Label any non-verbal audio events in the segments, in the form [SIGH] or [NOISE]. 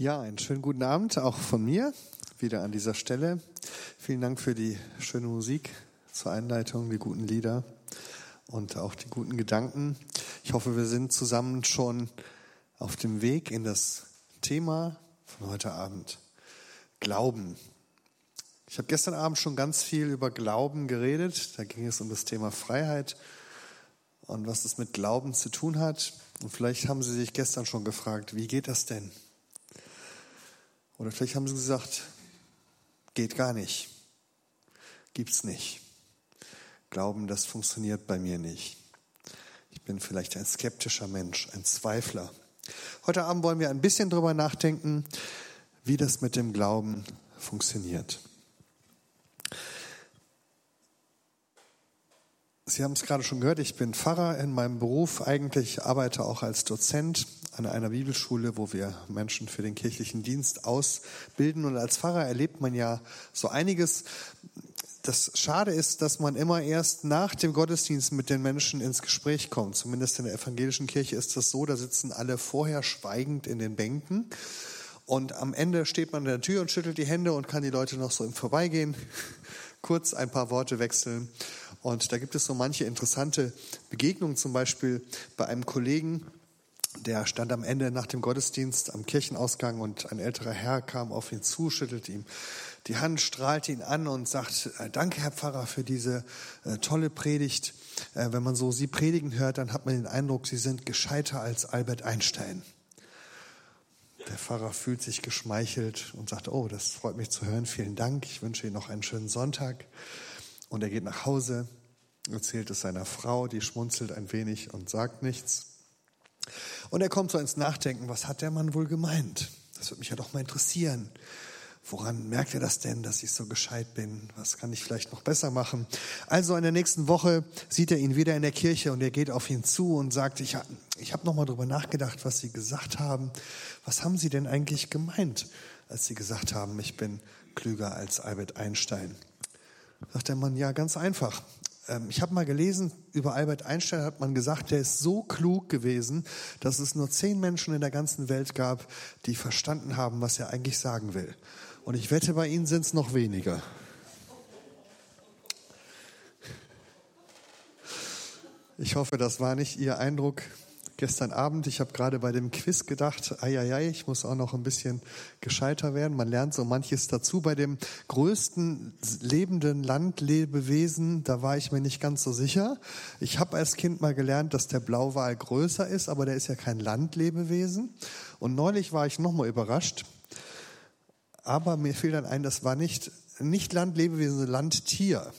Ja, einen schönen guten Abend auch von mir, wieder an dieser Stelle. Vielen Dank für die schöne Musik zur Einleitung, die guten Lieder und auch die guten Gedanken. Ich hoffe, wir sind zusammen schon auf dem Weg in das Thema von heute Abend. Glauben. Ich habe gestern Abend schon ganz viel über Glauben geredet. Da ging es um das Thema Freiheit und was es mit Glauben zu tun hat. Und vielleicht haben Sie sich gestern schon gefragt, wie geht das denn? Oder vielleicht haben Sie gesagt, geht gar nicht, gibt's nicht. Glauben, das funktioniert bei mir nicht. Ich bin vielleicht ein skeptischer Mensch, ein Zweifler. Heute Abend wollen wir ein bisschen drüber nachdenken, wie das mit dem Glauben funktioniert. Sie haben es gerade schon gehört, ich bin Pfarrer in meinem Beruf. Eigentlich arbeite auch als Dozent an einer Bibelschule, wo wir Menschen für den kirchlichen Dienst ausbilden. Und als Pfarrer erlebt man ja so einiges. Das Schade ist, dass man immer erst nach dem Gottesdienst mit den Menschen ins Gespräch kommt. Zumindest in der evangelischen Kirche ist das so. Da sitzen alle vorher schweigend in den Bänken. Und am Ende steht man an der Tür und schüttelt die Hände und kann die Leute noch so im Vorbeigehen [LAUGHS] kurz ein paar Worte wechseln. Und da gibt es so manche interessante Begegnungen, zum Beispiel bei einem Kollegen, der stand am Ende nach dem Gottesdienst am Kirchenausgang und ein älterer Herr kam auf ihn zu, schüttelte ihm die Hand, strahlte ihn an und sagt, äh, danke Herr Pfarrer für diese äh, tolle Predigt. Äh, wenn man so Sie predigen hört, dann hat man den Eindruck, Sie sind gescheiter als Albert Einstein. Der Pfarrer fühlt sich geschmeichelt und sagt, oh, das freut mich zu hören, vielen Dank, ich wünsche Ihnen noch einen schönen Sonntag. Und er geht nach Hause, erzählt es seiner Frau, die schmunzelt ein wenig und sagt nichts. Und er kommt so ins Nachdenken, was hat der Mann wohl gemeint? Das würde mich ja doch mal interessieren. Woran merkt er das denn, dass ich so gescheit bin? Was kann ich vielleicht noch besser machen? Also in der nächsten Woche sieht er ihn wieder in der Kirche und er geht auf ihn zu und sagt, ich, ich habe nochmal drüber nachgedacht, was Sie gesagt haben. Was haben Sie denn eigentlich gemeint, als Sie gesagt haben, ich bin klüger als Albert Einstein? Sagt der Mann, ja, ganz einfach. Ähm, ich habe mal gelesen, über Albert Einstein hat man gesagt, der ist so klug gewesen, dass es nur zehn Menschen in der ganzen Welt gab, die verstanden haben, was er eigentlich sagen will. Und ich wette, bei Ihnen sind es noch weniger. Ich hoffe, das war nicht Ihr Eindruck gestern Abend. Ich habe gerade bei dem Quiz gedacht, ei, ich muss auch noch ein bisschen gescheiter werden. Man lernt so manches dazu. Bei dem größten lebenden Landlebewesen, da war ich mir nicht ganz so sicher. Ich habe als Kind mal gelernt, dass der Blauwal größer ist, aber der ist ja kein Landlebewesen. Und neulich war ich nochmal überrascht. Aber mir fiel dann ein, das war nicht, nicht Landlebewesen, Landtier.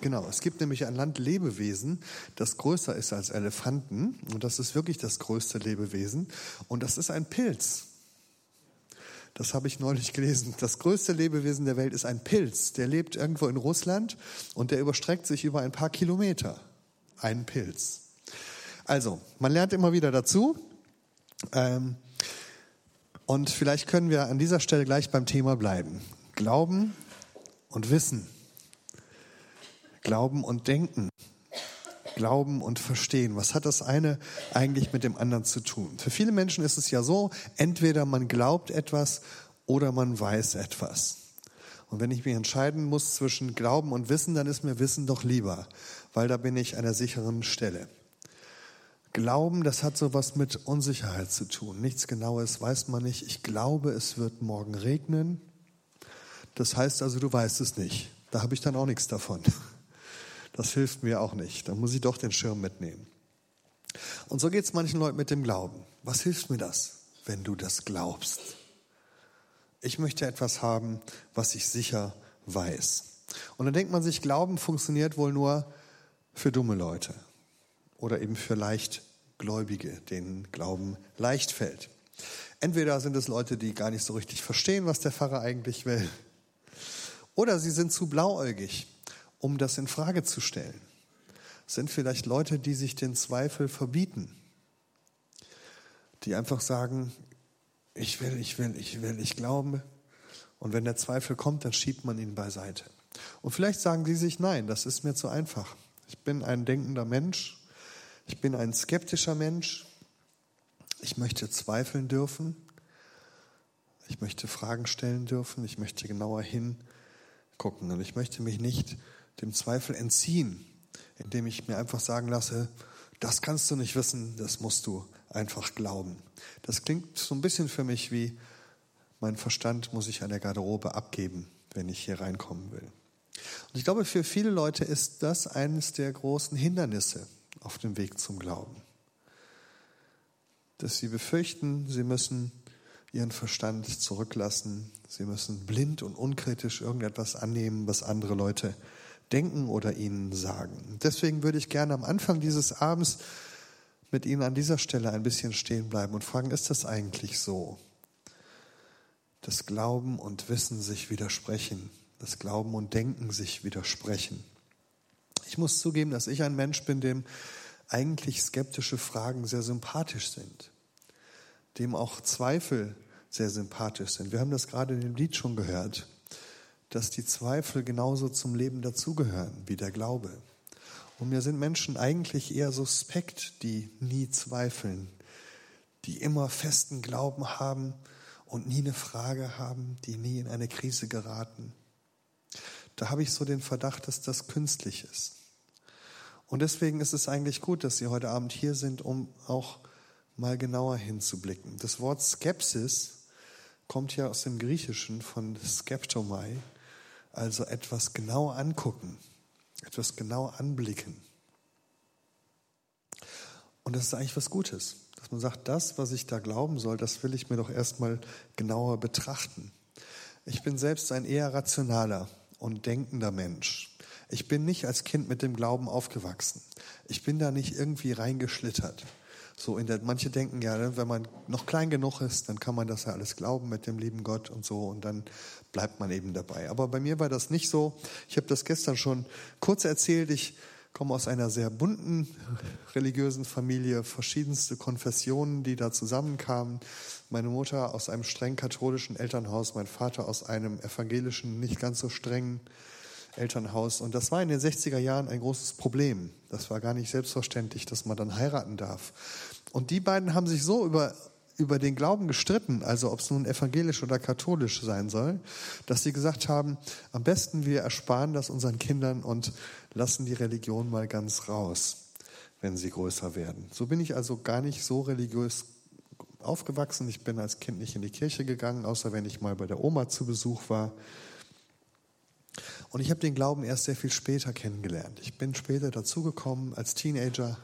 Genau, es gibt nämlich ein Landlebewesen, das größer ist als Elefanten. Und das ist wirklich das größte Lebewesen. Und das ist ein Pilz. Das habe ich neulich gelesen. Das größte Lebewesen der Welt ist ein Pilz. Der lebt irgendwo in Russland und der überstreckt sich über ein paar Kilometer. Ein Pilz. Also, man lernt immer wieder dazu. Ähm, und vielleicht können wir an dieser Stelle gleich beim Thema bleiben. Glauben und Wissen. Glauben und Denken. Glauben und Verstehen. Was hat das eine eigentlich mit dem anderen zu tun? Für viele Menschen ist es ja so, entweder man glaubt etwas oder man weiß etwas. Und wenn ich mich entscheiden muss zwischen Glauben und Wissen, dann ist mir Wissen doch lieber, weil da bin ich an der sicheren Stelle. Glauben, das hat sowas mit Unsicherheit zu tun. Nichts Genaues weiß man nicht. Ich glaube, es wird morgen regnen. Das heißt also, du weißt es nicht. Da habe ich dann auch nichts davon. Das hilft mir auch nicht. Da muss ich doch den Schirm mitnehmen. Und so geht es manchen Leuten mit dem Glauben. Was hilft mir das, wenn du das glaubst? Ich möchte etwas haben, was ich sicher weiß. Und dann denkt man sich, Glauben funktioniert wohl nur für dumme Leute oder eben für Leichtgläubige, denen Glauben leicht fällt. Entweder sind es Leute, die gar nicht so richtig verstehen, was der Pfarrer eigentlich will, oder sie sind zu blauäugig um das in Frage zu stellen? Sind vielleicht Leute, die sich den Zweifel verbieten, die einfach sagen, ich will, ich will, ich will, ich glaube. Und wenn der Zweifel kommt, dann schiebt man ihn beiseite. Und vielleicht sagen die sich, nein, das ist mir zu einfach. Ich bin ein denkender Mensch. Ich bin ein skeptischer Mensch. Ich möchte zweifeln dürfen. Ich möchte Fragen stellen dürfen. Ich möchte genauer hingucken. Und ich möchte mich nicht dem Zweifel entziehen, indem ich mir einfach sagen lasse, das kannst du nicht wissen, das musst du einfach glauben. Das klingt so ein bisschen für mich wie, mein Verstand muss ich an der Garderobe abgeben, wenn ich hier reinkommen will. Und ich glaube, für viele Leute ist das eines der großen Hindernisse auf dem Weg zum Glauben. Dass sie befürchten, sie müssen ihren Verstand zurücklassen, sie müssen blind und unkritisch irgendetwas annehmen, was andere Leute denken oder ihnen sagen. Deswegen würde ich gerne am Anfang dieses Abends mit Ihnen an dieser Stelle ein bisschen stehen bleiben und fragen, ist das eigentlich so? Dass Glauben und Wissen sich widersprechen, dass Glauben und Denken sich widersprechen. Ich muss zugeben, dass ich ein Mensch bin, dem eigentlich skeptische Fragen sehr sympathisch sind, dem auch Zweifel sehr sympathisch sind. Wir haben das gerade in dem Lied schon gehört, dass die Zweifel genauso zum Leben dazugehören wie der Glaube. Und mir sind Menschen eigentlich eher suspekt, die nie zweifeln, die immer festen Glauben haben und nie eine Frage haben, die nie in eine Krise geraten. Da habe ich so den Verdacht, dass das künstlich ist. Und deswegen ist es eigentlich gut, dass Sie heute Abend hier sind, um auch mal genauer hinzublicken. Das Wort Skepsis kommt ja aus dem Griechischen von Skeptomai, also etwas genau angucken, etwas genau anblicken. Und das ist eigentlich was Gutes, dass man sagt, das, was ich da glauben soll, das will ich mir doch erstmal genauer betrachten. Ich bin selbst ein eher rationaler und denkender Mensch. Ich bin nicht als Kind mit dem Glauben aufgewachsen. Ich bin da nicht irgendwie reingeschlittert. So in der, manche denken ja, ne, wenn man noch klein genug ist, dann kann man das ja alles glauben mit dem lieben Gott und so und dann bleibt man eben dabei. Aber bei mir war das nicht so. Ich habe das gestern schon kurz erzählt. Ich komme aus einer sehr bunten religiösen Familie, verschiedenste Konfessionen, die da zusammenkamen. Meine Mutter aus einem streng katholischen Elternhaus, mein Vater aus einem evangelischen, nicht ganz so strengen Elternhaus. Und das war in den 60er Jahren ein großes Problem. Das war gar nicht selbstverständlich, dass man dann heiraten darf. Und die beiden haben sich so über, über den Glauben gestritten, also ob es nun evangelisch oder katholisch sein soll, dass sie gesagt haben, am besten wir ersparen das unseren Kindern und lassen die Religion mal ganz raus, wenn sie größer werden. So bin ich also gar nicht so religiös aufgewachsen. Ich bin als Kind nicht in die Kirche gegangen, außer wenn ich mal bei der Oma zu Besuch war. Und ich habe den Glauben erst sehr viel später kennengelernt. Ich bin später dazugekommen als Teenager,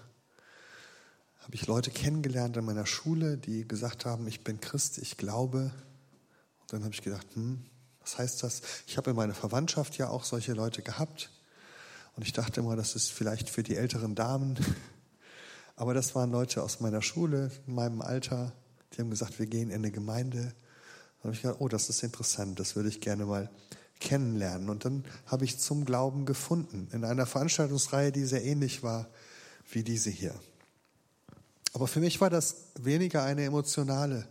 habe ich Leute kennengelernt in meiner Schule, die gesagt haben, ich bin Christ, ich glaube. Und dann habe ich gedacht, hm, was heißt das? Ich habe in meiner Verwandtschaft ja auch solche Leute gehabt. Und ich dachte immer, das ist vielleicht für die älteren Damen. [LAUGHS] Aber das waren Leute aus meiner Schule, in meinem Alter, die haben gesagt, wir gehen in eine Gemeinde. Da habe ich gedacht, oh, das ist interessant, das würde ich gerne mal kennenlernen. Und dann habe ich zum Glauben gefunden in einer Veranstaltungsreihe, die sehr ähnlich war wie diese hier. Aber für mich war das weniger eine emotionale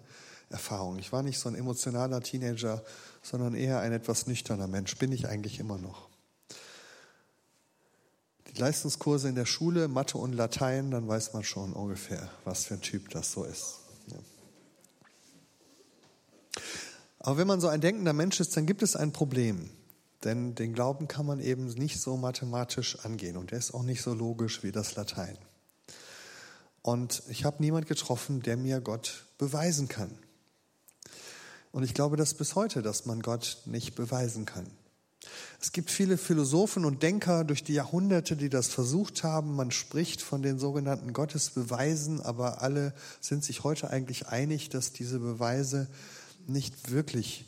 Erfahrung. Ich war nicht so ein emotionaler Teenager, sondern eher ein etwas nüchterner Mensch. Bin ich eigentlich immer noch. Die Leistungskurse in der Schule, Mathe und Latein, dann weiß man schon ungefähr, was für ein Typ das so ist. Ja. Aber wenn man so ein denkender Mensch ist, dann gibt es ein Problem. Denn den Glauben kann man eben nicht so mathematisch angehen und der ist auch nicht so logisch wie das Latein. Und ich habe niemand getroffen, der mir Gott beweisen kann. Und ich glaube das bis heute, dass man Gott nicht beweisen kann. Es gibt viele Philosophen und Denker durch die Jahrhunderte, die das versucht haben. Man spricht von den sogenannten Gottesbeweisen, aber alle sind sich heute eigentlich einig, dass diese Beweise nicht wirklich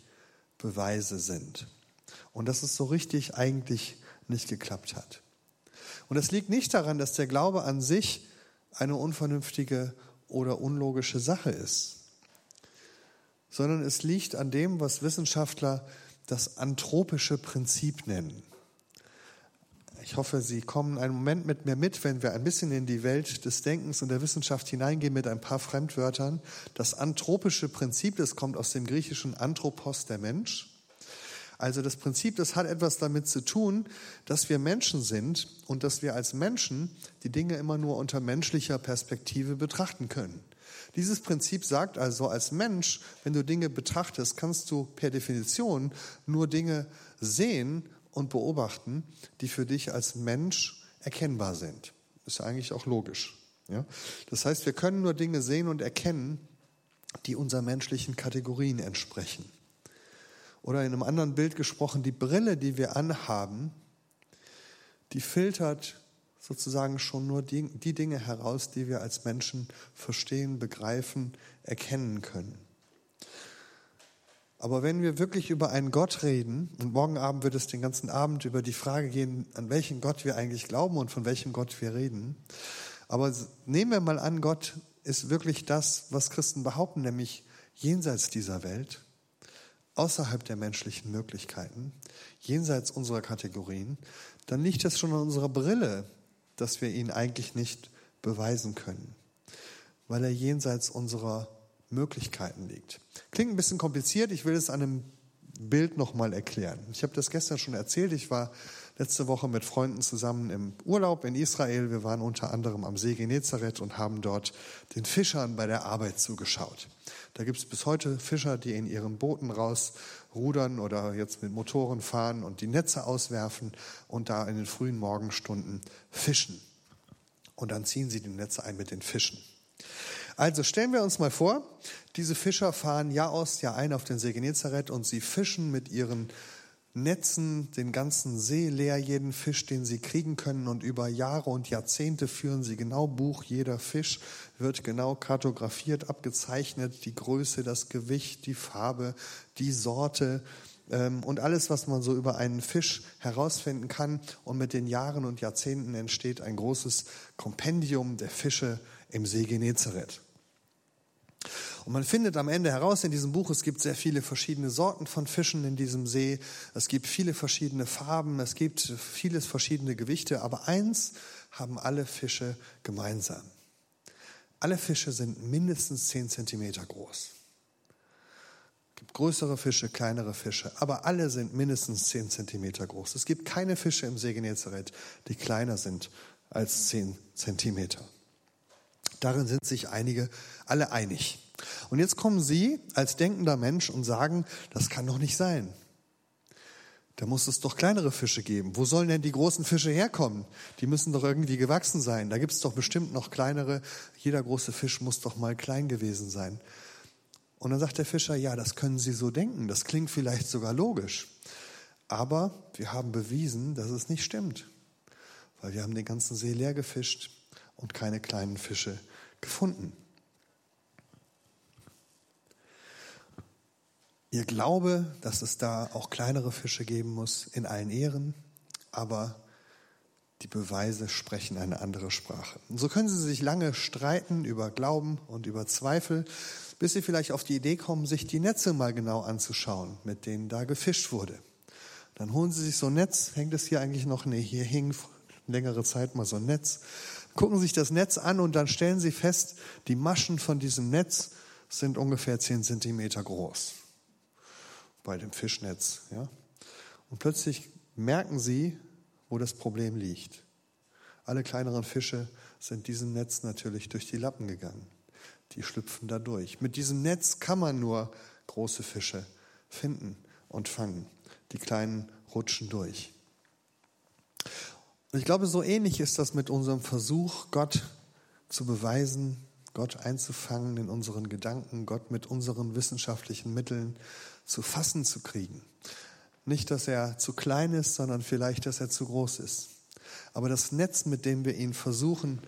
Beweise sind. Und dass es so richtig eigentlich nicht geklappt hat. Und es liegt nicht daran, dass der Glaube an sich eine unvernünftige oder unlogische Sache ist, sondern es liegt an dem, was Wissenschaftler das anthropische Prinzip nennen. Ich hoffe, Sie kommen einen Moment mit mir mit, wenn wir ein bisschen in die Welt des Denkens und der Wissenschaft hineingehen mit ein paar Fremdwörtern. Das anthropische Prinzip, das kommt aus dem griechischen Anthropos, der Mensch. Also das Prinzip, das hat etwas damit zu tun, dass wir Menschen sind und dass wir als Menschen die Dinge immer nur unter menschlicher Perspektive betrachten können. Dieses Prinzip sagt also, als Mensch, wenn du Dinge betrachtest, kannst du per Definition nur Dinge sehen und beobachten, die für dich als Mensch erkennbar sind. Ist eigentlich auch logisch. Ja? Das heißt, wir können nur Dinge sehen und erkennen, die unseren menschlichen Kategorien entsprechen. Oder in einem anderen Bild gesprochen, die Brille, die wir anhaben, die filtert sozusagen schon nur die, die Dinge heraus, die wir als Menschen verstehen, begreifen, erkennen können. Aber wenn wir wirklich über einen Gott reden, und morgen Abend wird es den ganzen Abend über die Frage gehen, an welchen Gott wir eigentlich glauben und von welchem Gott wir reden. Aber nehmen wir mal an, Gott ist wirklich das, was Christen behaupten, nämlich jenseits dieser Welt, außerhalb der menschlichen Möglichkeiten, jenseits unserer Kategorien, dann liegt das schon an unserer Brille, dass wir ihn eigentlich nicht beweisen können, weil er jenseits unserer Möglichkeiten liegt. Klingt ein bisschen kompliziert, ich will es an einem Bild nochmal erklären. Ich habe das gestern schon erzählt, ich war letzte Woche mit Freunden zusammen im Urlaub in Israel. Wir waren unter anderem am See Genezareth und haben dort den Fischern bei der Arbeit zugeschaut. Da gibt es bis heute Fischer, die in ihren Booten rausrudern oder jetzt mit Motoren fahren und die Netze auswerfen und da in den frühen Morgenstunden fischen. Und dann ziehen sie die Netze ein mit den Fischen. Also stellen wir uns mal vor, diese Fischer fahren Jahr aus, Jahr ein auf den See Genezareth und sie fischen mit ihren Netzen den ganzen See leer, jeden Fisch, den sie kriegen können. Und über Jahre und Jahrzehnte führen sie genau Buch. Jeder Fisch wird genau kartografiert, abgezeichnet. Die Größe, das Gewicht, die Farbe, die Sorte ähm, und alles, was man so über einen Fisch herausfinden kann. Und mit den Jahren und Jahrzehnten entsteht ein großes Kompendium der Fische im See Genezareth. Und man findet am Ende heraus in diesem Buch, es gibt sehr viele verschiedene Sorten von Fischen in diesem See. Es gibt viele verschiedene Farben, es gibt vieles verschiedene Gewichte. Aber eins haben alle Fische gemeinsam. Alle Fische sind mindestens zehn Zentimeter groß. Es gibt größere Fische, kleinere Fische, aber alle sind mindestens zehn Zentimeter groß. Es gibt keine Fische im See Genezareth, die kleiner sind als zehn Zentimeter. Darin sind sich einige alle einig. Und jetzt kommen Sie als denkender Mensch und sagen, das kann doch nicht sein. Da muss es doch kleinere Fische geben. Wo sollen denn die großen Fische herkommen? Die müssen doch irgendwie gewachsen sein. Da gibt es doch bestimmt noch kleinere. Jeder große Fisch muss doch mal klein gewesen sein. Und dann sagt der Fischer, ja, das können Sie so denken. Das klingt vielleicht sogar logisch. Aber wir haben bewiesen, dass es nicht stimmt. Weil wir haben den ganzen See leer gefischt und keine kleinen Fische gefunden. Ihr Glaube, dass es da auch kleinere Fische geben muss, in allen Ehren, aber die Beweise sprechen eine andere Sprache. Und so können Sie sich lange streiten über Glauben und über Zweifel, bis Sie vielleicht auf die Idee kommen, sich die Netze mal genau anzuschauen, mit denen da gefischt wurde. Dann holen Sie sich so ein Netz, hängt es hier eigentlich noch? Nee, hier hing längere Zeit mal so ein Netz. Gucken sich das Netz an und dann stellen Sie fest, die Maschen von diesem Netz sind ungefähr zehn Zentimeter groß bei dem Fischnetz. Ja? Und plötzlich merken sie, wo das Problem liegt. Alle kleineren Fische sind diesem Netz natürlich durch die Lappen gegangen. Die schlüpfen da durch. Mit diesem Netz kann man nur große Fische finden und fangen. Die kleinen rutschen durch. Ich glaube, so ähnlich ist das mit unserem Versuch, Gott zu beweisen, Gott einzufangen in unseren Gedanken, Gott mit unseren wissenschaftlichen Mitteln zu fassen zu kriegen. Nicht, dass er zu klein ist, sondern vielleicht, dass er zu groß ist. Aber das Netz, mit dem wir ihn versuchen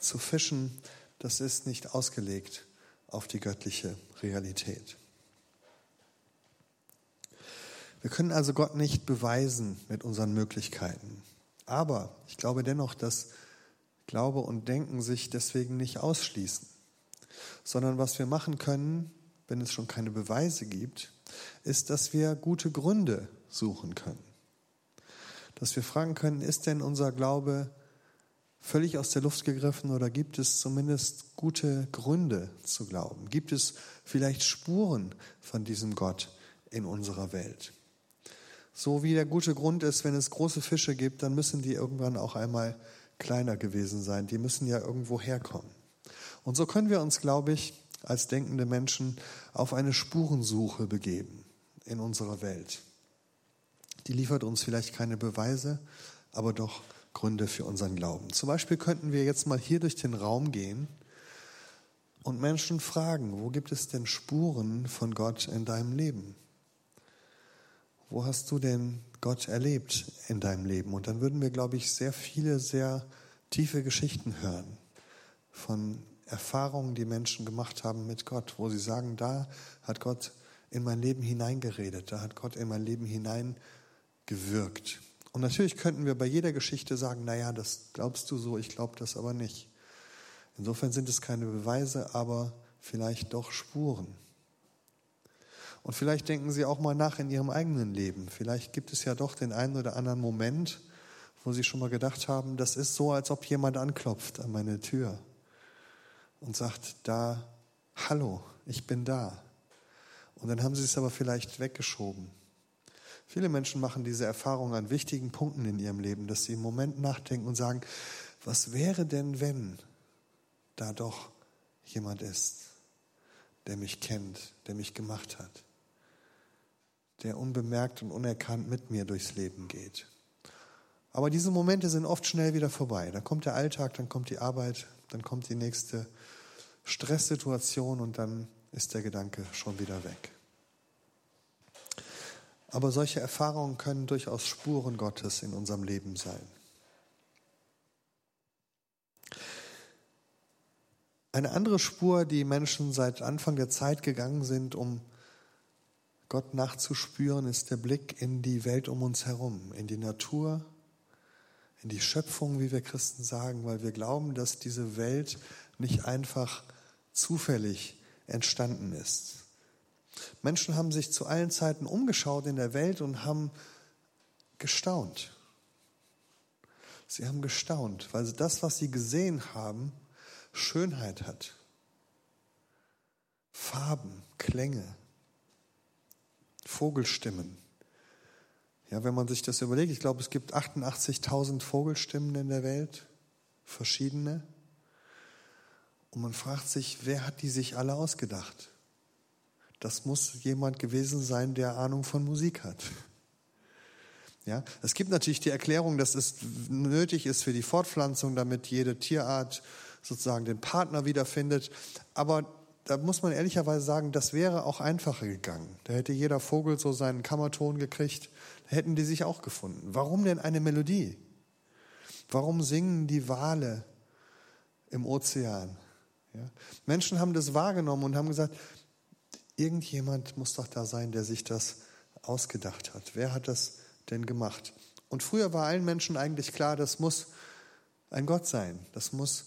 zu fischen, das ist nicht ausgelegt auf die göttliche Realität. Wir können also Gott nicht beweisen mit unseren Möglichkeiten. Aber ich glaube dennoch, dass Glaube und Denken sich deswegen nicht ausschließen, sondern was wir machen können, wenn es schon keine Beweise gibt, ist, dass wir gute Gründe suchen können. Dass wir fragen können, ist denn unser Glaube völlig aus der Luft gegriffen oder gibt es zumindest gute Gründe zu glauben? Gibt es vielleicht Spuren von diesem Gott in unserer Welt? So wie der gute Grund ist, wenn es große Fische gibt, dann müssen die irgendwann auch einmal kleiner gewesen sein. Die müssen ja irgendwo herkommen. Und so können wir uns, glaube ich, als denkende Menschen auf eine Spurensuche begeben in unserer Welt. Die liefert uns vielleicht keine Beweise, aber doch Gründe für unseren Glauben. Zum Beispiel könnten wir jetzt mal hier durch den Raum gehen und Menschen fragen, wo gibt es denn Spuren von Gott in deinem Leben? Wo hast du denn Gott erlebt in deinem Leben? Und dann würden wir, glaube ich, sehr viele, sehr tiefe Geschichten hören von Erfahrungen, die Menschen gemacht haben mit Gott, wo sie sagen, da hat Gott in mein Leben hineingeredet, da hat Gott in mein Leben hineingewirkt. Und natürlich könnten wir bei jeder Geschichte sagen, naja, das glaubst du so, ich glaube das aber nicht. Insofern sind es keine Beweise, aber vielleicht doch Spuren. Und vielleicht denken Sie auch mal nach in Ihrem eigenen Leben. Vielleicht gibt es ja doch den einen oder anderen Moment, wo Sie schon mal gedacht haben, das ist so, als ob jemand anklopft an meine Tür und sagt, da, hallo, ich bin da. Und dann haben sie es aber vielleicht weggeschoben. Viele Menschen machen diese Erfahrung an wichtigen Punkten in ihrem Leben, dass sie im Moment nachdenken und sagen, was wäre denn, wenn da doch jemand ist, der mich kennt, der mich gemacht hat, der unbemerkt und unerkannt mit mir durchs Leben geht. Aber diese Momente sind oft schnell wieder vorbei. Dann kommt der Alltag, dann kommt die Arbeit, dann kommt die nächste Stresssituation und dann ist der Gedanke schon wieder weg. Aber solche Erfahrungen können durchaus Spuren Gottes in unserem Leben sein. Eine andere Spur, die Menschen seit Anfang der Zeit gegangen sind, um Gott nachzuspüren, ist der Blick in die Welt um uns herum, in die Natur, in die Schöpfung, wie wir Christen sagen, weil wir glauben, dass diese Welt nicht einfach zufällig entstanden ist. Menschen haben sich zu allen Zeiten umgeschaut in der Welt und haben gestaunt. Sie haben gestaunt, weil das, was sie gesehen haben, Schönheit hat. Farben, Klänge, Vogelstimmen. Ja, wenn man sich das überlegt, ich glaube, es gibt 88.000 Vogelstimmen in der Welt, verschiedene. Und man fragt sich, wer hat die sich alle ausgedacht? Das muss jemand gewesen sein, der Ahnung von Musik hat. [LAUGHS] Ja, es gibt natürlich die Erklärung, dass es nötig ist für die Fortpflanzung, damit jede Tierart sozusagen den Partner wiederfindet. Aber da muss man ehrlicherweise sagen, das wäre auch einfacher gegangen. Da hätte jeder Vogel so seinen Kammerton gekriegt, da hätten die sich auch gefunden. Warum denn eine Melodie? Warum singen die Wale im Ozean? Ja? Menschen haben das wahrgenommen und haben gesagt, irgendjemand muss doch da sein, der sich das ausgedacht hat. Wer hat das denn gemacht? Und früher war allen Menschen eigentlich klar, das muss ein Gott sein. Das muss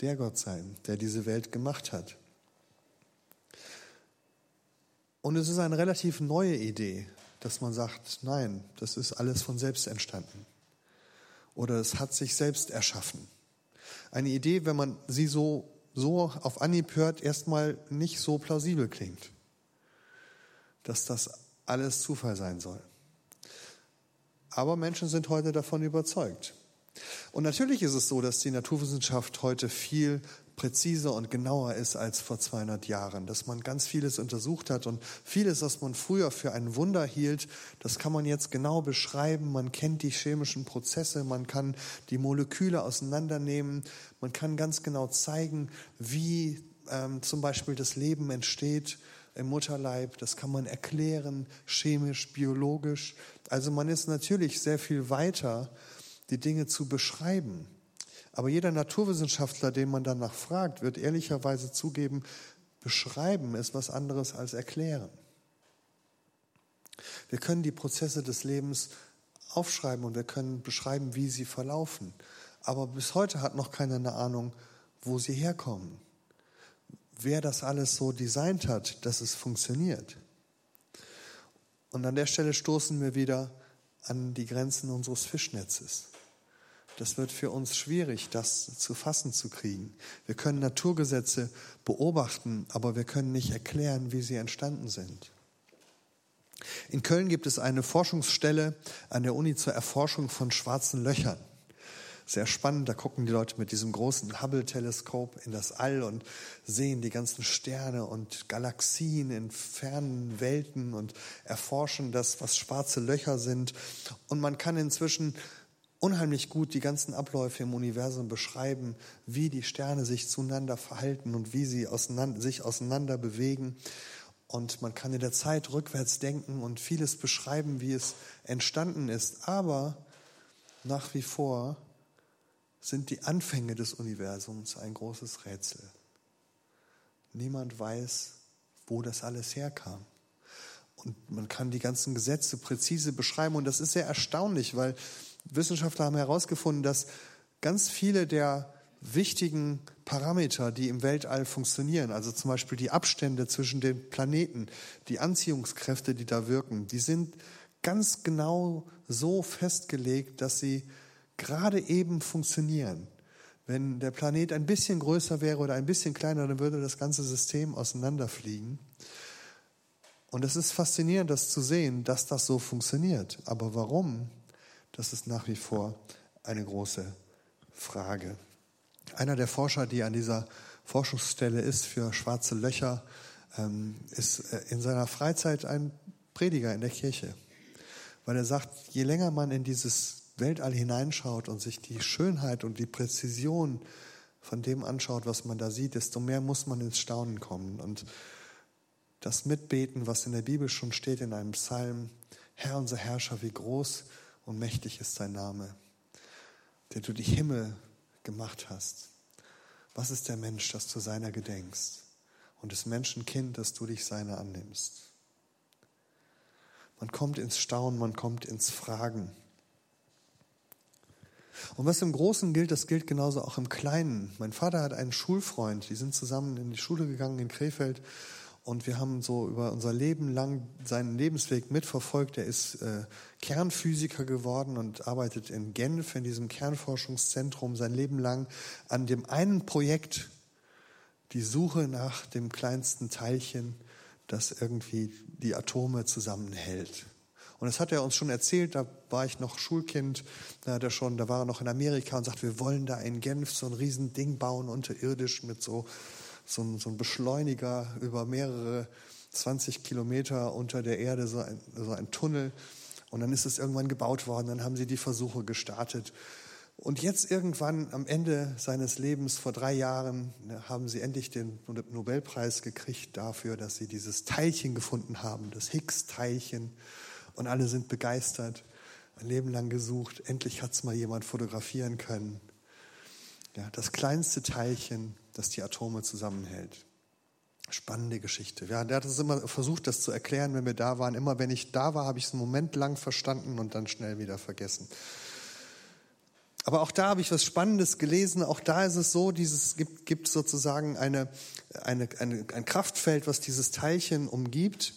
der Gott sein, der diese Welt gemacht hat. Und es ist eine relativ neue Idee, dass man sagt, nein, das ist alles von selbst entstanden. Oder es hat sich selbst erschaffen. Eine Idee, wenn man sie so so auf Anhieb hört, erstmal nicht so plausibel klingt, dass das alles Zufall sein soll. Aber Menschen sind heute davon überzeugt. Und natürlich ist es so, dass die Naturwissenschaft heute viel präziser und genauer ist als vor 200 Jahren, dass man ganz vieles untersucht hat und vieles, was man früher für ein Wunder hielt, das kann man jetzt genau beschreiben. Man kennt die chemischen Prozesse, man kann die Moleküle auseinandernehmen, man kann ganz genau zeigen, wie ähm, zum Beispiel das Leben entsteht im Mutterleib. Das kann man erklären, chemisch, biologisch. Also man ist natürlich sehr viel weiter, die Dinge zu beschreiben. Aber jeder Naturwissenschaftler, den man danach fragt, wird ehrlicherweise zugeben, beschreiben ist was anderes als erklären. Wir können die Prozesse des Lebens aufschreiben und wir können beschreiben, wie sie verlaufen. Aber bis heute hat noch keiner eine Ahnung, wo sie herkommen. Wer das alles so designt hat, dass es funktioniert. Und an der Stelle stoßen wir wieder an die Grenzen unseres Fischnetzes. Das wird für uns schwierig, das zu fassen zu kriegen. Wir können Naturgesetze beobachten, aber wir können nicht erklären, wie sie entstanden sind. In Köln gibt es eine Forschungsstelle an der Uni zur Erforschung von schwarzen Löchern. sehr spannend. Da gucken die Leute mit diesem großen Hubble-Teleskop in das All und sehen die ganzen Sterne und Galaxien in fernen Welten und erforschen das, was schwarze Löcher sind. Und man kann inzwischen unheimlich gut die ganzen Abläufe im Universum beschreiben, wie die Sterne sich zueinander verhalten und wie sie auseinander, sich auseinander bewegen. Und man kann in der Zeit rückwärts denken und vieles beschreiben, wie es entstanden ist. Aber nach wie vor sind die Anfänge des Universums ein großes Rätsel. Niemand weiß, wo das alles herkam. Und man kann die ganzen Gesetze präzise beschreiben. Und das ist sehr erstaunlich, weil Wissenschaftler haben herausgefunden, dass ganz viele der wichtigen Parameter, die im Weltall funktionieren, also zum Beispiel die Abstände zwischen den Planeten, die Anziehungskräfte, die da wirken, die sind ganz genau so festgelegt, dass sie gerade eben funktionieren. Wenn der Planet ein bisschen größer wäre oder ein bisschen kleiner, dann würde das ganze System auseinanderfliegen. Und es ist faszinierend, das zu sehen, dass das so funktioniert. Aber warum? Das ist nach wie vor eine große Frage. Einer der Forscher, die an dieser Forschungsstelle ist für schwarze Löcher, ähm, ist äh, in seiner Freizeit ein Prediger in der Kirche, weil er sagt, je länger man in dieses Weltall hineinschaut und sich die Schönheit und die Präzision von dem anschaut, was man da sieht, desto mehr muss man ins Staunen kommen. Und das Mitbeten, was in der Bibel schon steht in einem Psalm, Herr unser Herrscher, wie groß und mächtig ist dein Name, der du die Himmel gemacht hast. Was ist der Mensch, dass du seiner gedenkst? Und des Menschen Kind, dass du dich seiner annimmst. Man kommt ins Staunen, man kommt ins Fragen. Und was im Großen gilt, das gilt genauso auch im Kleinen. Mein Vater hat einen Schulfreund, die sind zusammen in die Schule gegangen in Krefeld und wir haben so über unser Leben lang seinen Lebensweg mitverfolgt. Er ist äh, Kernphysiker geworden und arbeitet in Genf in diesem Kernforschungszentrum sein Leben lang an dem einen Projekt, die Suche nach dem kleinsten Teilchen, das irgendwie die Atome zusammenhält. Und das hat er uns schon erzählt, da war ich noch Schulkind, da hat er schon, da war er noch in Amerika und sagt, wir wollen da in Genf so ein riesen Ding bauen, unterirdisch mit so, so, ein, so ein Beschleuniger über mehrere 20 Kilometer unter der Erde, so ein, so ein Tunnel. Und dann ist es irgendwann gebaut worden, dann haben sie die Versuche gestartet. Und jetzt irgendwann am Ende seines Lebens, vor drei Jahren, haben sie endlich den Nobelpreis gekriegt dafür, dass sie dieses Teilchen gefunden haben, das Higgs-Teilchen und alle sind begeistert. Ein Leben lang gesucht. Endlich hat es mal jemand fotografieren können. Ja, das kleinste Teilchen, das die Atome zusammenhält. Spannende Geschichte. Ja, der hat es immer versucht, das zu erklären, wenn wir da waren. Immer wenn ich da war, habe ich es einen Moment lang verstanden und dann schnell wieder vergessen. Aber auch da habe ich was Spannendes gelesen. Auch da ist es so, dieses gibt, gibt sozusagen eine, eine, eine, ein Kraftfeld, was dieses Teilchen umgibt.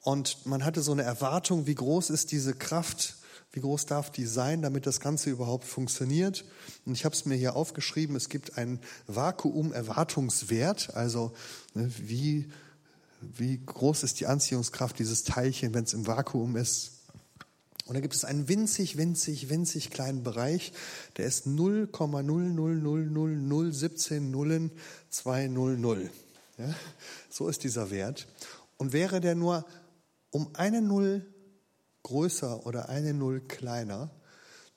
Und man hatte so eine Erwartung, wie groß ist diese Kraft, wie groß darf die sein, damit das Ganze überhaupt funktioniert. Und ich habe es mir hier aufgeschrieben, es gibt einen Vakuum-Erwartungswert, also ne, wie, wie groß ist die Anziehungskraft dieses Teilchen, wenn es im Vakuum ist. Und da gibt es einen winzig, winzig, winzig kleinen Bereich, der ist 0,0000017 Nullen 200. Ja, so ist dieser Wert. Und wäre der nur um eine Null größer oder eine Null kleiner,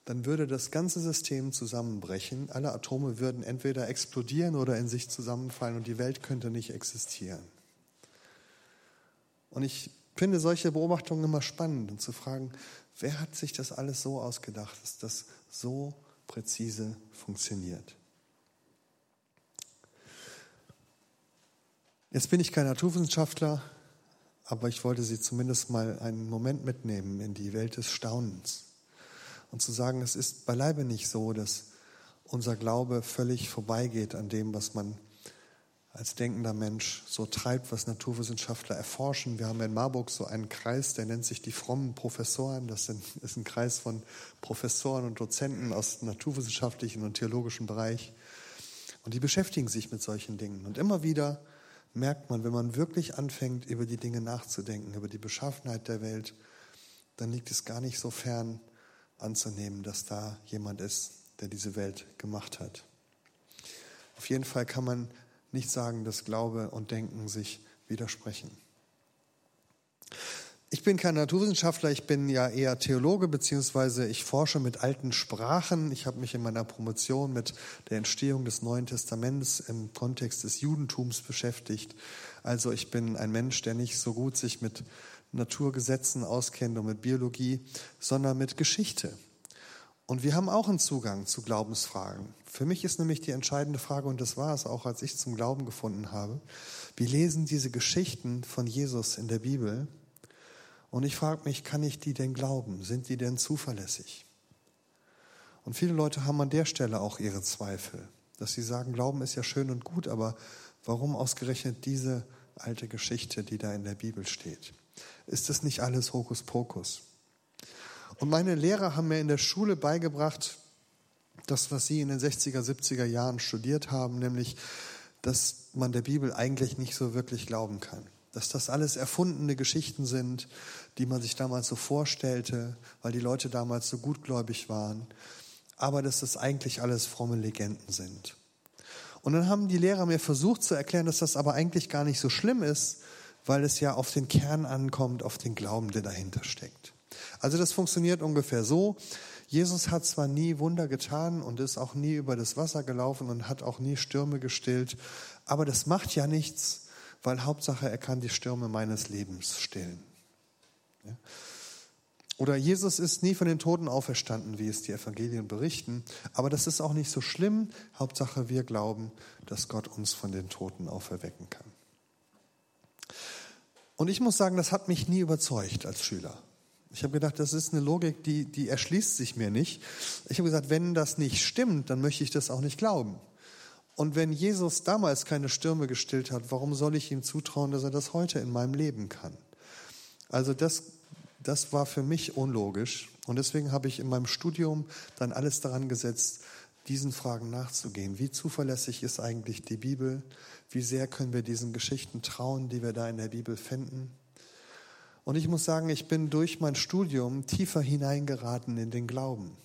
dann würde das ganze System zusammenbrechen. Alle Atome würden entweder explodieren oder in sich zusammenfallen und die Welt könnte nicht existieren. Und ich finde solche Beobachtungen immer spannend und zu fragen, wer hat sich das alles so ausgedacht, dass das so präzise funktioniert? Jetzt bin ich kein Naturwissenschaftler, aber ich wollte Sie zumindest mal einen Moment mitnehmen in die Welt des Staunens und zu sagen, es ist beileibe nicht so, dass unser Glaube völlig vorbeigeht an dem, was man als denkender Mensch so treibt, was Naturwissenschaftler erforschen. Wir haben in Marburg so einen Kreis, der nennt sich die frommen Professoren. Das ist ein Kreis von Professoren und Dozenten aus naturwissenschaftlichen und theologischen Bereich. Und die beschäftigen sich mit solchen Dingen. Und immer wieder merkt man, wenn man wirklich anfängt, über die Dinge nachzudenken, über die Beschaffenheit der Welt, dann liegt es gar nicht so fern anzunehmen, dass da jemand ist, der diese Welt gemacht hat. Auf jeden Fall kann man nicht sagen, dass Glaube und Denken sich widersprechen. Ich bin kein Naturwissenschaftler, ich bin ja eher Theologe, beziehungsweise ich forsche mit alten Sprachen. Ich habe mich in meiner Promotion mit der Entstehung des Neuen Testaments im Kontext des Judentums beschäftigt. Also ich bin ein Mensch, der nicht so gut sich mit Naturgesetzen auskennt und mit Biologie, sondern mit Geschichte. Und wir haben auch einen Zugang zu Glaubensfragen. Für mich ist nämlich die entscheidende Frage, und das war es auch, als ich zum Glauben gefunden habe, wir lesen diese Geschichten von Jesus in der Bibel und ich frage mich, kann ich die denn glauben? Sind die denn zuverlässig? Und viele Leute haben an der Stelle auch ihre Zweifel, dass sie sagen, Glauben ist ja schön und gut, aber warum ausgerechnet diese alte Geschichte, die da in der Bibel steht? Ist das nicht alles Hokuspokus? Und meine Lehrer haben mir in der Schule beigebracht, das, was sie in den 60er, 70er Jahren studiert haben, nämlich, dass man der Bibel eigentlich nicht so wirklich glauben kann dass das alles erfundene Geschichten sind, die man sich damals so vorstellte, weil die Leute damals so gutgläubig waren, aber dass das eigentlich alles fromme Legenden sind. Und dann haben die Lehrer mir versucht zu erklären, dass das aber eigentlich gar nicht so schlimm ist, weil es ja auf den Kern ankommt, auf den Glauben, der dahinter steckt. Also das funktioniert ungefähr so. Jesus hat zwar nie Wunder getan und ist auch nie über das Wasser gelaufen und hat auch nie Stürme gestillt, aber das macht ja nichts, weil Hauptsache er kann die Stürme meines Lebens stillen. Ja? Oder Jesus ist nie von den Toten auferstanden, wie es die Evangelien berichten, aber das ist auch nicht so schlimm. Hauptsache wir glauben, dass Gott uns von den Toten auferwecken kann. Und ich muss sagen, das hat mich nie überzeugt als Schüler. Ich habe gedacht, das ist eine Logik, die, die erschließt sich mir nicht. Ich habe gesagt, wenn das nicht stimmt, dann möchte ich das auch nicht glauben. Und wenn Jesus damals keine Stürme gestillt hat, warum soll ich ihm zutrauen, dass er das heute in meinem Leben kann? Also das, das war für mich unlogisch. Und deswegen habe ich in meinem Studium dann alles daran gesetzt, diesen Fragen nachzugehen. Wie zuverlässig ist eigentlich die Bibel? Wie sehr können wir diesen Geschichten trauen, die wir da in der Bibel finden? Und ich muss sagen, ich bin durch mein Studium tiefer hineingeraten in den Glauben,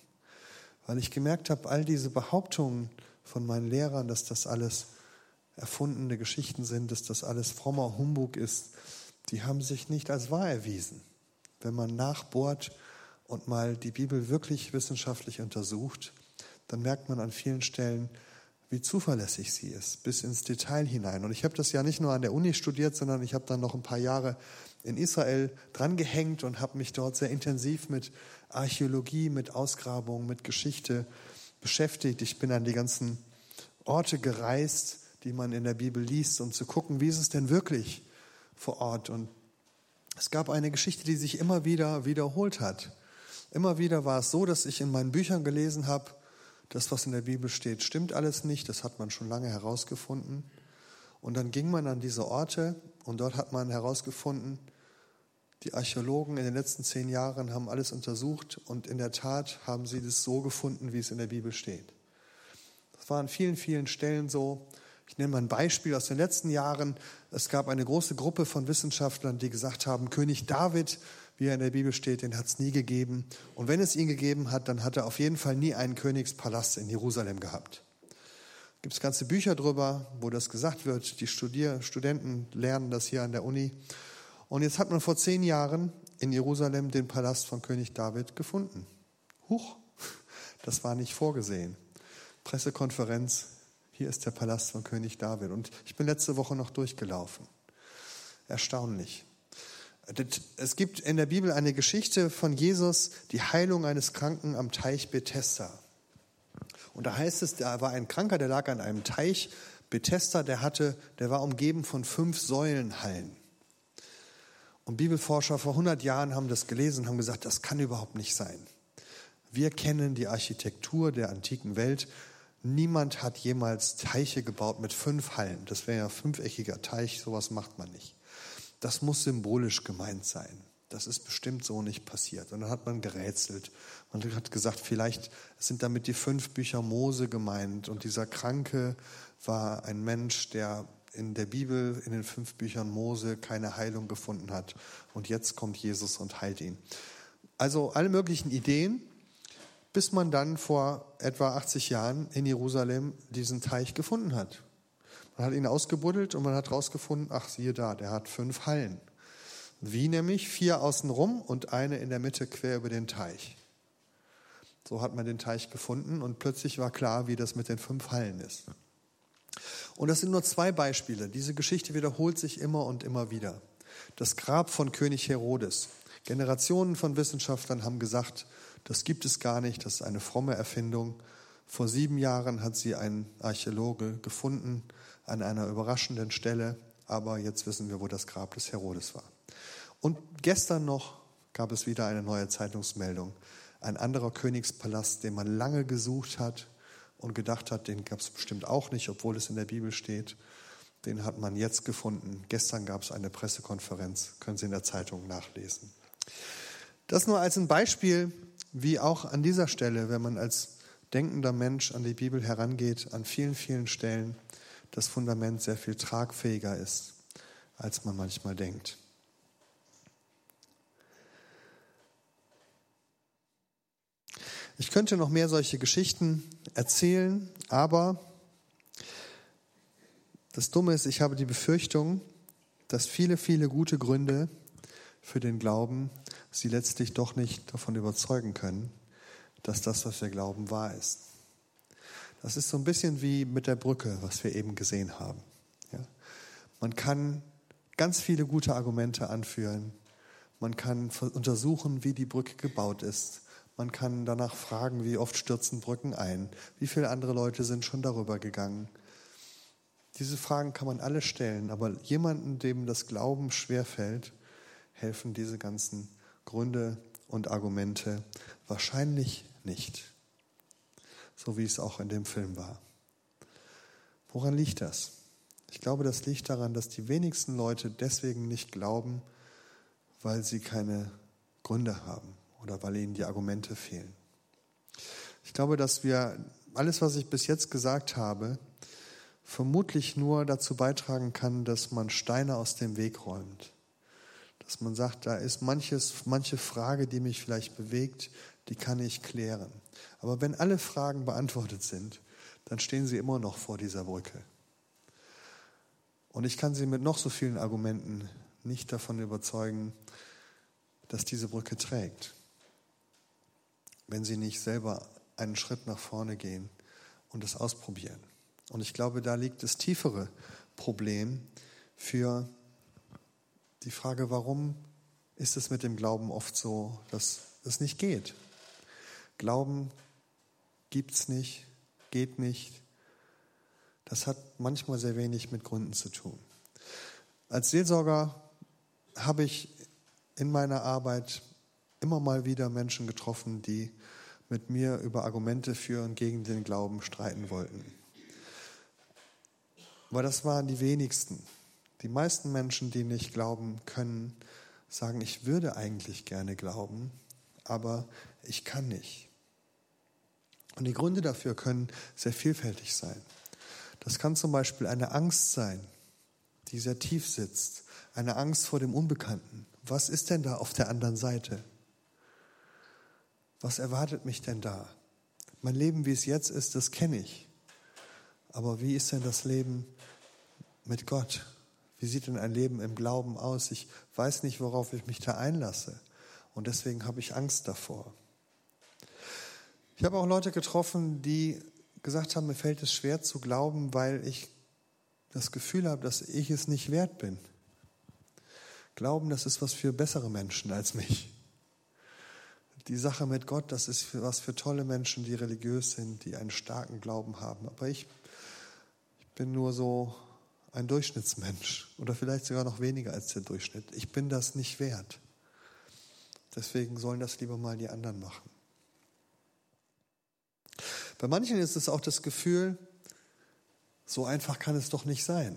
weil ich gemerkt habe, all diese Behauptungen, von meinen Lehrern, dass das alles erfundene Geschichten sind, dass das alles frommer Humbug ist, die haben sich nicht als wahr erwiesen. Wenn man nachbohrt und mal die Bibel wirklich wissenschaftlich untersucht, dann merkt man an vielen Stellen, wie zuverlässig sie ist, bis ins Detail hinein. Und ich habe das ja nicht nur an der Uni studiert, sondern ich habe dann noch ein paar Jahre in Israel drangehängt und habe mich dort sehr intensiv mit Archäologie, mit Ausgrabungen, mit Geschichte beschäftigt. Ich bin an die ganzen Orte gereist, die man in der Bibel liest, um zu gucken, wie ist es denn wirklich vor Ort. Und es gab eine Geschichte, die sich immer wieder wiederholt hat. Immer wieder war es so, dass ich in meinen Büchern gelesen habe, das, was in der Bibel steht, stimmt alles nicht. Das hat man schon lange herausgefunden. Und dann ging man an diese Orte und dort hat man herausgefunden, die Archäologen in den letzten zehn Jahren haben alles untersucht und in der Tat haben sie das so gefunden, wie es in der Bibel steht. Das war an vielen, vielen Stellen so. Ich nenne mal ein Beispiel aus den letzten Jahren. Es gab eine große Gruppe von Wissenschaftlern, die gesagt haben, König David, wie er in der Bibel steht, den hat es nie gegeben. Und wenn es ihn gegeben hat, dann hat er auf jeden Fall nie einen Königspalast in Jerusalem gehabt. Gibt es ganze Bücher drüber, wo das gesagt wird. Die Studier Studenten lernen das hier an der Uni. Und jetzt hat man vor zehn Jahren in Jerusalem den Palast von König David gefunden. Huch, das war nicht vorgesehen. Pressekonferenz, hier ist der Palast von König David. Und ich bin letzte Woche noch durchgelaufen. Erstaunlich. Es gibt in der Bibel eine Geschichte von Jesus, die Heilung eines Kranken am Teich Bethesda. Und da heißt es, da war ein Kranker, der lag an einem Teich Bethesda, der hatte, der war umgeben von fünf Säulenhallen. Und Bibelforscher vor 100 Jahren haben das gelesen und haben gesagt, das kann überhaupt nicht sein. Wir kennen die Architektur der antiken Welt. Niemand hat jemals Teiche gebaut mit fünf Hallen. Das wäre ja fünfeckiger Teich, sowas macht man nicht. Das muss symbolisch gemeint sein. Das ist bestimmt so nicht passiert. Und dann hat man gerätselt. Man hat gesagt, vielleicht sind damit die fünf Bücher Mose gemeint. Und dieser Kranke war ein Mensch, der in der Bibel, in den fünf Büchern Mose keine Heilung gefunden hat. Und jetzt kommt Jesus und heilt ihn. Also alle möglichen Ideen. bis man dann vor etwa 80 Jahren in Jerusalem diesen Teich gefunden hat. Man hat ihn ausgebuddelt und man hat herausgefunden, ach siehe da, der hat fünf Hallen. Wie nämlich? Vier außenrum und eine in der Mitte quer über den Teich. So hat man den Teich gefunden und plötzlich war klar, wie das mit den fünf Hallen ist. Und das sind nur zwei Beispiele. Diese Geschichte wiederholt sich immer und immer wieder. Das Grab von König Herodes. Generationen von Wissenschaftlern haben gesagt, das gibt es gar nicht, das ist eine fromme Erfindung. Vor sieben Jahren hat sie ein Archäologe gefunden an einer überraschenden Stelle, aber jetzt wissen wir, wo das Grab des Herodes war. Und gestern noch gab es wieder eine neue Zeitungsmeldung. Ein anderer Königspalast, den man lange gesucht hat und gedacht hat, den gab es bestimmt auch nicht, obwohl es in der Bibel steht. Den hat man jetzt gefunden. Gestern gab es eine Pressekonferenz, können Sie in der Zeitung nachlesen. Das nur als ein Beispiel, wie auch an dieser Stelle, wenn man als denkender Mensch an die Bibel herangeht, an vielen, vielen Stellen das Fundament sehr viel tragfähiger ist, als man manchmal denkt. Ich könnte noch mehr solche Geschichten erzählen, aber das Dumme ist, ich habe die Befürchtung, dass viele, viele gute Gründe für den Glauben sie letztlich doch nicht davon überzeugen können, dass das, was wir glauben, wahr ist. Das ist so ein bisschen wie mit der Brücke, was wir eben gesehen haben. Ja? Man kann ganz viele gute Argumente anführen. Man kann untersuchen, wie die Brücke gebaut ist. Man kann danach fragen, wie oft stürzen Brücken ein, wie viele andere Leute sind schon darüber gegangen. Diese Fragen kann man alle stellen, aber jemandem, dem das Glauben schwerfällt, helfen diese ganzen Gründe und Argumente wahrscheinlich nicht. So wie es auch in dem Film war. Woran liegt das? Ich glaube, das liegt daran, dass die wenigsten Leute deswegen nicht glauben, weil sie keine Gründe haben oder weil ihnen die Argumente fehlen. Ich glaube, dass wir alles, was ich bis jetzt gesagt habe, vermutlich nur dazu beitragen kann, dass man Steine aus dem Weg räumt. Dass man sagt, da ist manches, manche Frage, die mich vielleicht bewegt, die kann ich klären. Aber wenn alle Fragen beantwortet sind, dann stehen sie immer noch vor dieser Brücke. Und ich kann sie mit noch so vielen Argumenten nicht davon überzeugen, dass diese Brücke trägt wenn sie nicht selber einen Schritt nach vorne gehen und es ausprobieren. Und ich glaube, da liegt das tiefere Problem für die Frage, warum ist es mit dem Glauben oft so, dass es nicht geht. Glauben gibt es nicht, geht nicht. Das hat manchmal sehr wenig mit Gründen zu tun. Als Seelsorger habe ich in meiner Arbeit immer mal wieder Menschen getroffen, die mit mir über Argumente für und gegen den Glauben streiten wollten. Aber das waren die wenigsten. Die meisten Menschen, die nicht glauben können, sagen, ich würde eigentlich gerne glauben, aber ich kann nicht. Und die Gründe dafür können sehr vielfältig sein. Das kann zum Beispiel eine Angst sein, die sehr tief sitzt, eine Angst vor dem Unbekannten. Was ist denn da auf der anderen Seite? Was erwartet mich denn da? Mein Leben, wie es jetzt ist, das kenne ich. Aber wie ist denn das Leben mit Gott? Wie sieht denn ein Leben im Glauben aus? Ich weiß nicht, worauf ich mich da einlasse. Und deswegen habe ich Angst davor. Ich habe auch Leute getroffen, die gesagt haben, mir fällt es schwer zu glauben, weil ich das Gefühl habe, dass ich es nicht wert bin. Glauben, das ist was für bessere Menschen als mich die Sache mit Gott, das ist für was für tolle Menschen, die religiös sind, die einen starken Glauben haben. Aber ich, ich bin nur so ein Durchschnittsmensch oder vielleicht sogar noch weniger als der Durchschnitt. Ich bin das nicht wert. Deswegen sollen das lieber mal die anderen machen. Bei manchen ist es auch das Gefühl, so einfach kann es doch nicht sein.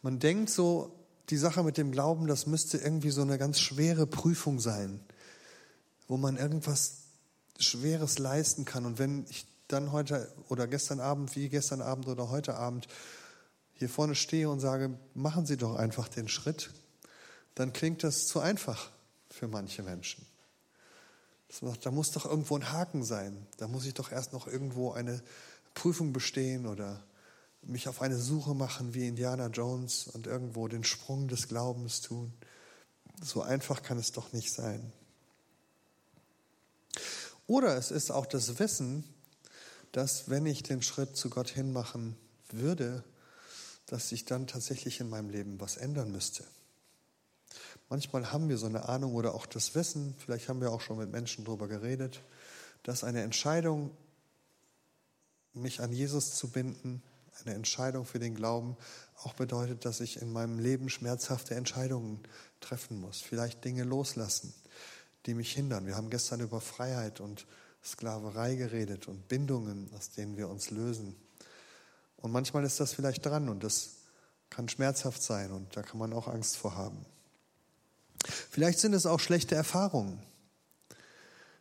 Man denkt so, die Sache mit dem Glauben, das müsste irgendwie so eine ganz schwere Prüfung sein wo man irgendwas Schweres leisten kann. Und wenn ich dann heute oder gestern Abend, wie gestern Abend oder heute Abend, hier vorne stehe und sage, machen Sie doch einfach den Schritt, dann klingt das zu einfach für manche Menschen. Da muss doch irgendwo ein Haken sein. Da muss ich doch erst noch irgendwo eine Prüfung bestehen oder mich auf eine Suche machen wie Indiana Jones und irgendwo den Sprung des Glaubens tun. So einfach kann es doch nicht sein. Oder es ist auch das Wissen, dass wenn ich den Schritt zu Gott hinmachen würde, dass sich dann tatsächlich in meinem Leben was ändern müsste. Manchmal haben wir so eine Ahnung oder auch das Wissen, vielleicht haben wir auch schon mit Menschen darüber geredet, dass eine Entscheidung, mich an Jesus zu binden, eine Entscheidung für den Glauben auch bedeutet, dass ich in meinem Leben schmerzhafte Entscheidungen treffen muss, vielleicht Dinge loslassen, die mich hindern. Wir haben gestern über Freiheit und Sklaverei geredet und Bindungen, aus denen wir uns lösen. Und manchmal ist das vielleicht dran und das kann schmerzhaft sein und da kann man auch Angst vor haben. Vielleicht sind es auch schlechte Erfahrungen,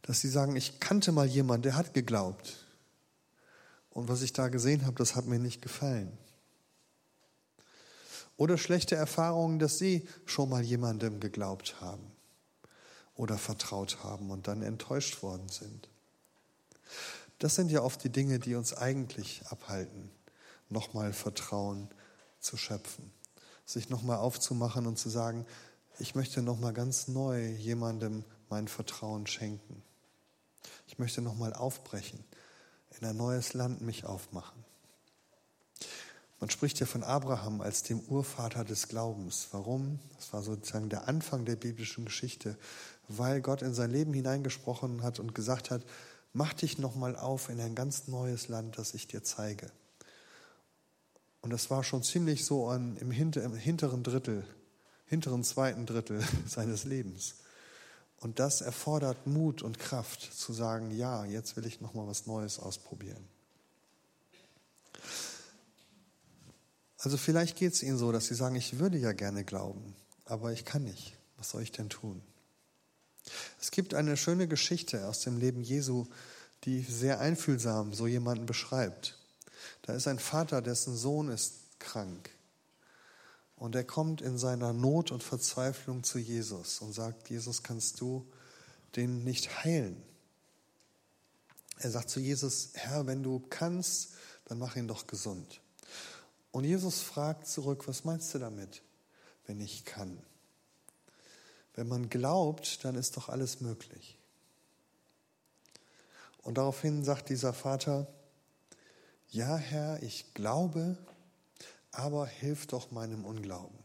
dass sie sagen, ich kannte mal jemanden, der hat geglaubt. Und was ich da gesehen habe, das hat mir nicht gefallen. Oder schlechte Erfahrungen, dass sie schon mal jemandem geglaubt haben oder vertraut haben und dann enttäuscht worden sind. Das sind ja oft die Dinge, die uns eigentlich abhalten, nochmal Vertrauen zu schöpfen, sich nochmal aufzumachen und zu sagen, ich möchte nochmal ganz neu jemandem mein Vertrauen schenken. Ich möchte nochmal aufbrechen, in ein neues Land mich aufmachen. Man spricht ja von Abraham als dem Urvater des Glaubens. Warum? Das war sozusagen der Anfang der biblischen Geschichte, weil Gott in sein Leben hineingesprochen hat und gesagt hat, mach dich nochmal auf in ein ganz neues Land, das ich dir zeige. Und das war schon ziemlich so an, im, hinter, im hinteren Drittel, hinteren zweiten Drittel [LAUGHS] seines Lebens. Und das erfordert Mut und Kraft zu sagen, ja, jetzt will ich noch mal was Neues ausprobieren. Also vielleicht geht es Ihnen so, dass Sie sagen, ich würde ja gerne glauben, aber ich kann nicht. Was soll ich denn tun? Es gibt eine schöne Geschichte aus dem Leben Jesu, die sehr einfühlsam so jemanden beschreibt. Da ist ein Vater, dessen Sohn ist krank. Und er kommt in seiner Not und Verzweiflung zu Jesus und sagt, Jesus, kannst du den nicht heilen? Er sagt zu Jesus, Herr, wenn du kannst, dann mach ihn doch gesund. Und Jesus fragt zurück, was meinst du damit, wenn ich kann? Wenn man glaubt, dann ist doch alles möglich. Und daraufhin sagt dieser Vater, ja Herr, ich glaube, aber hilf doch meinem Unglauben.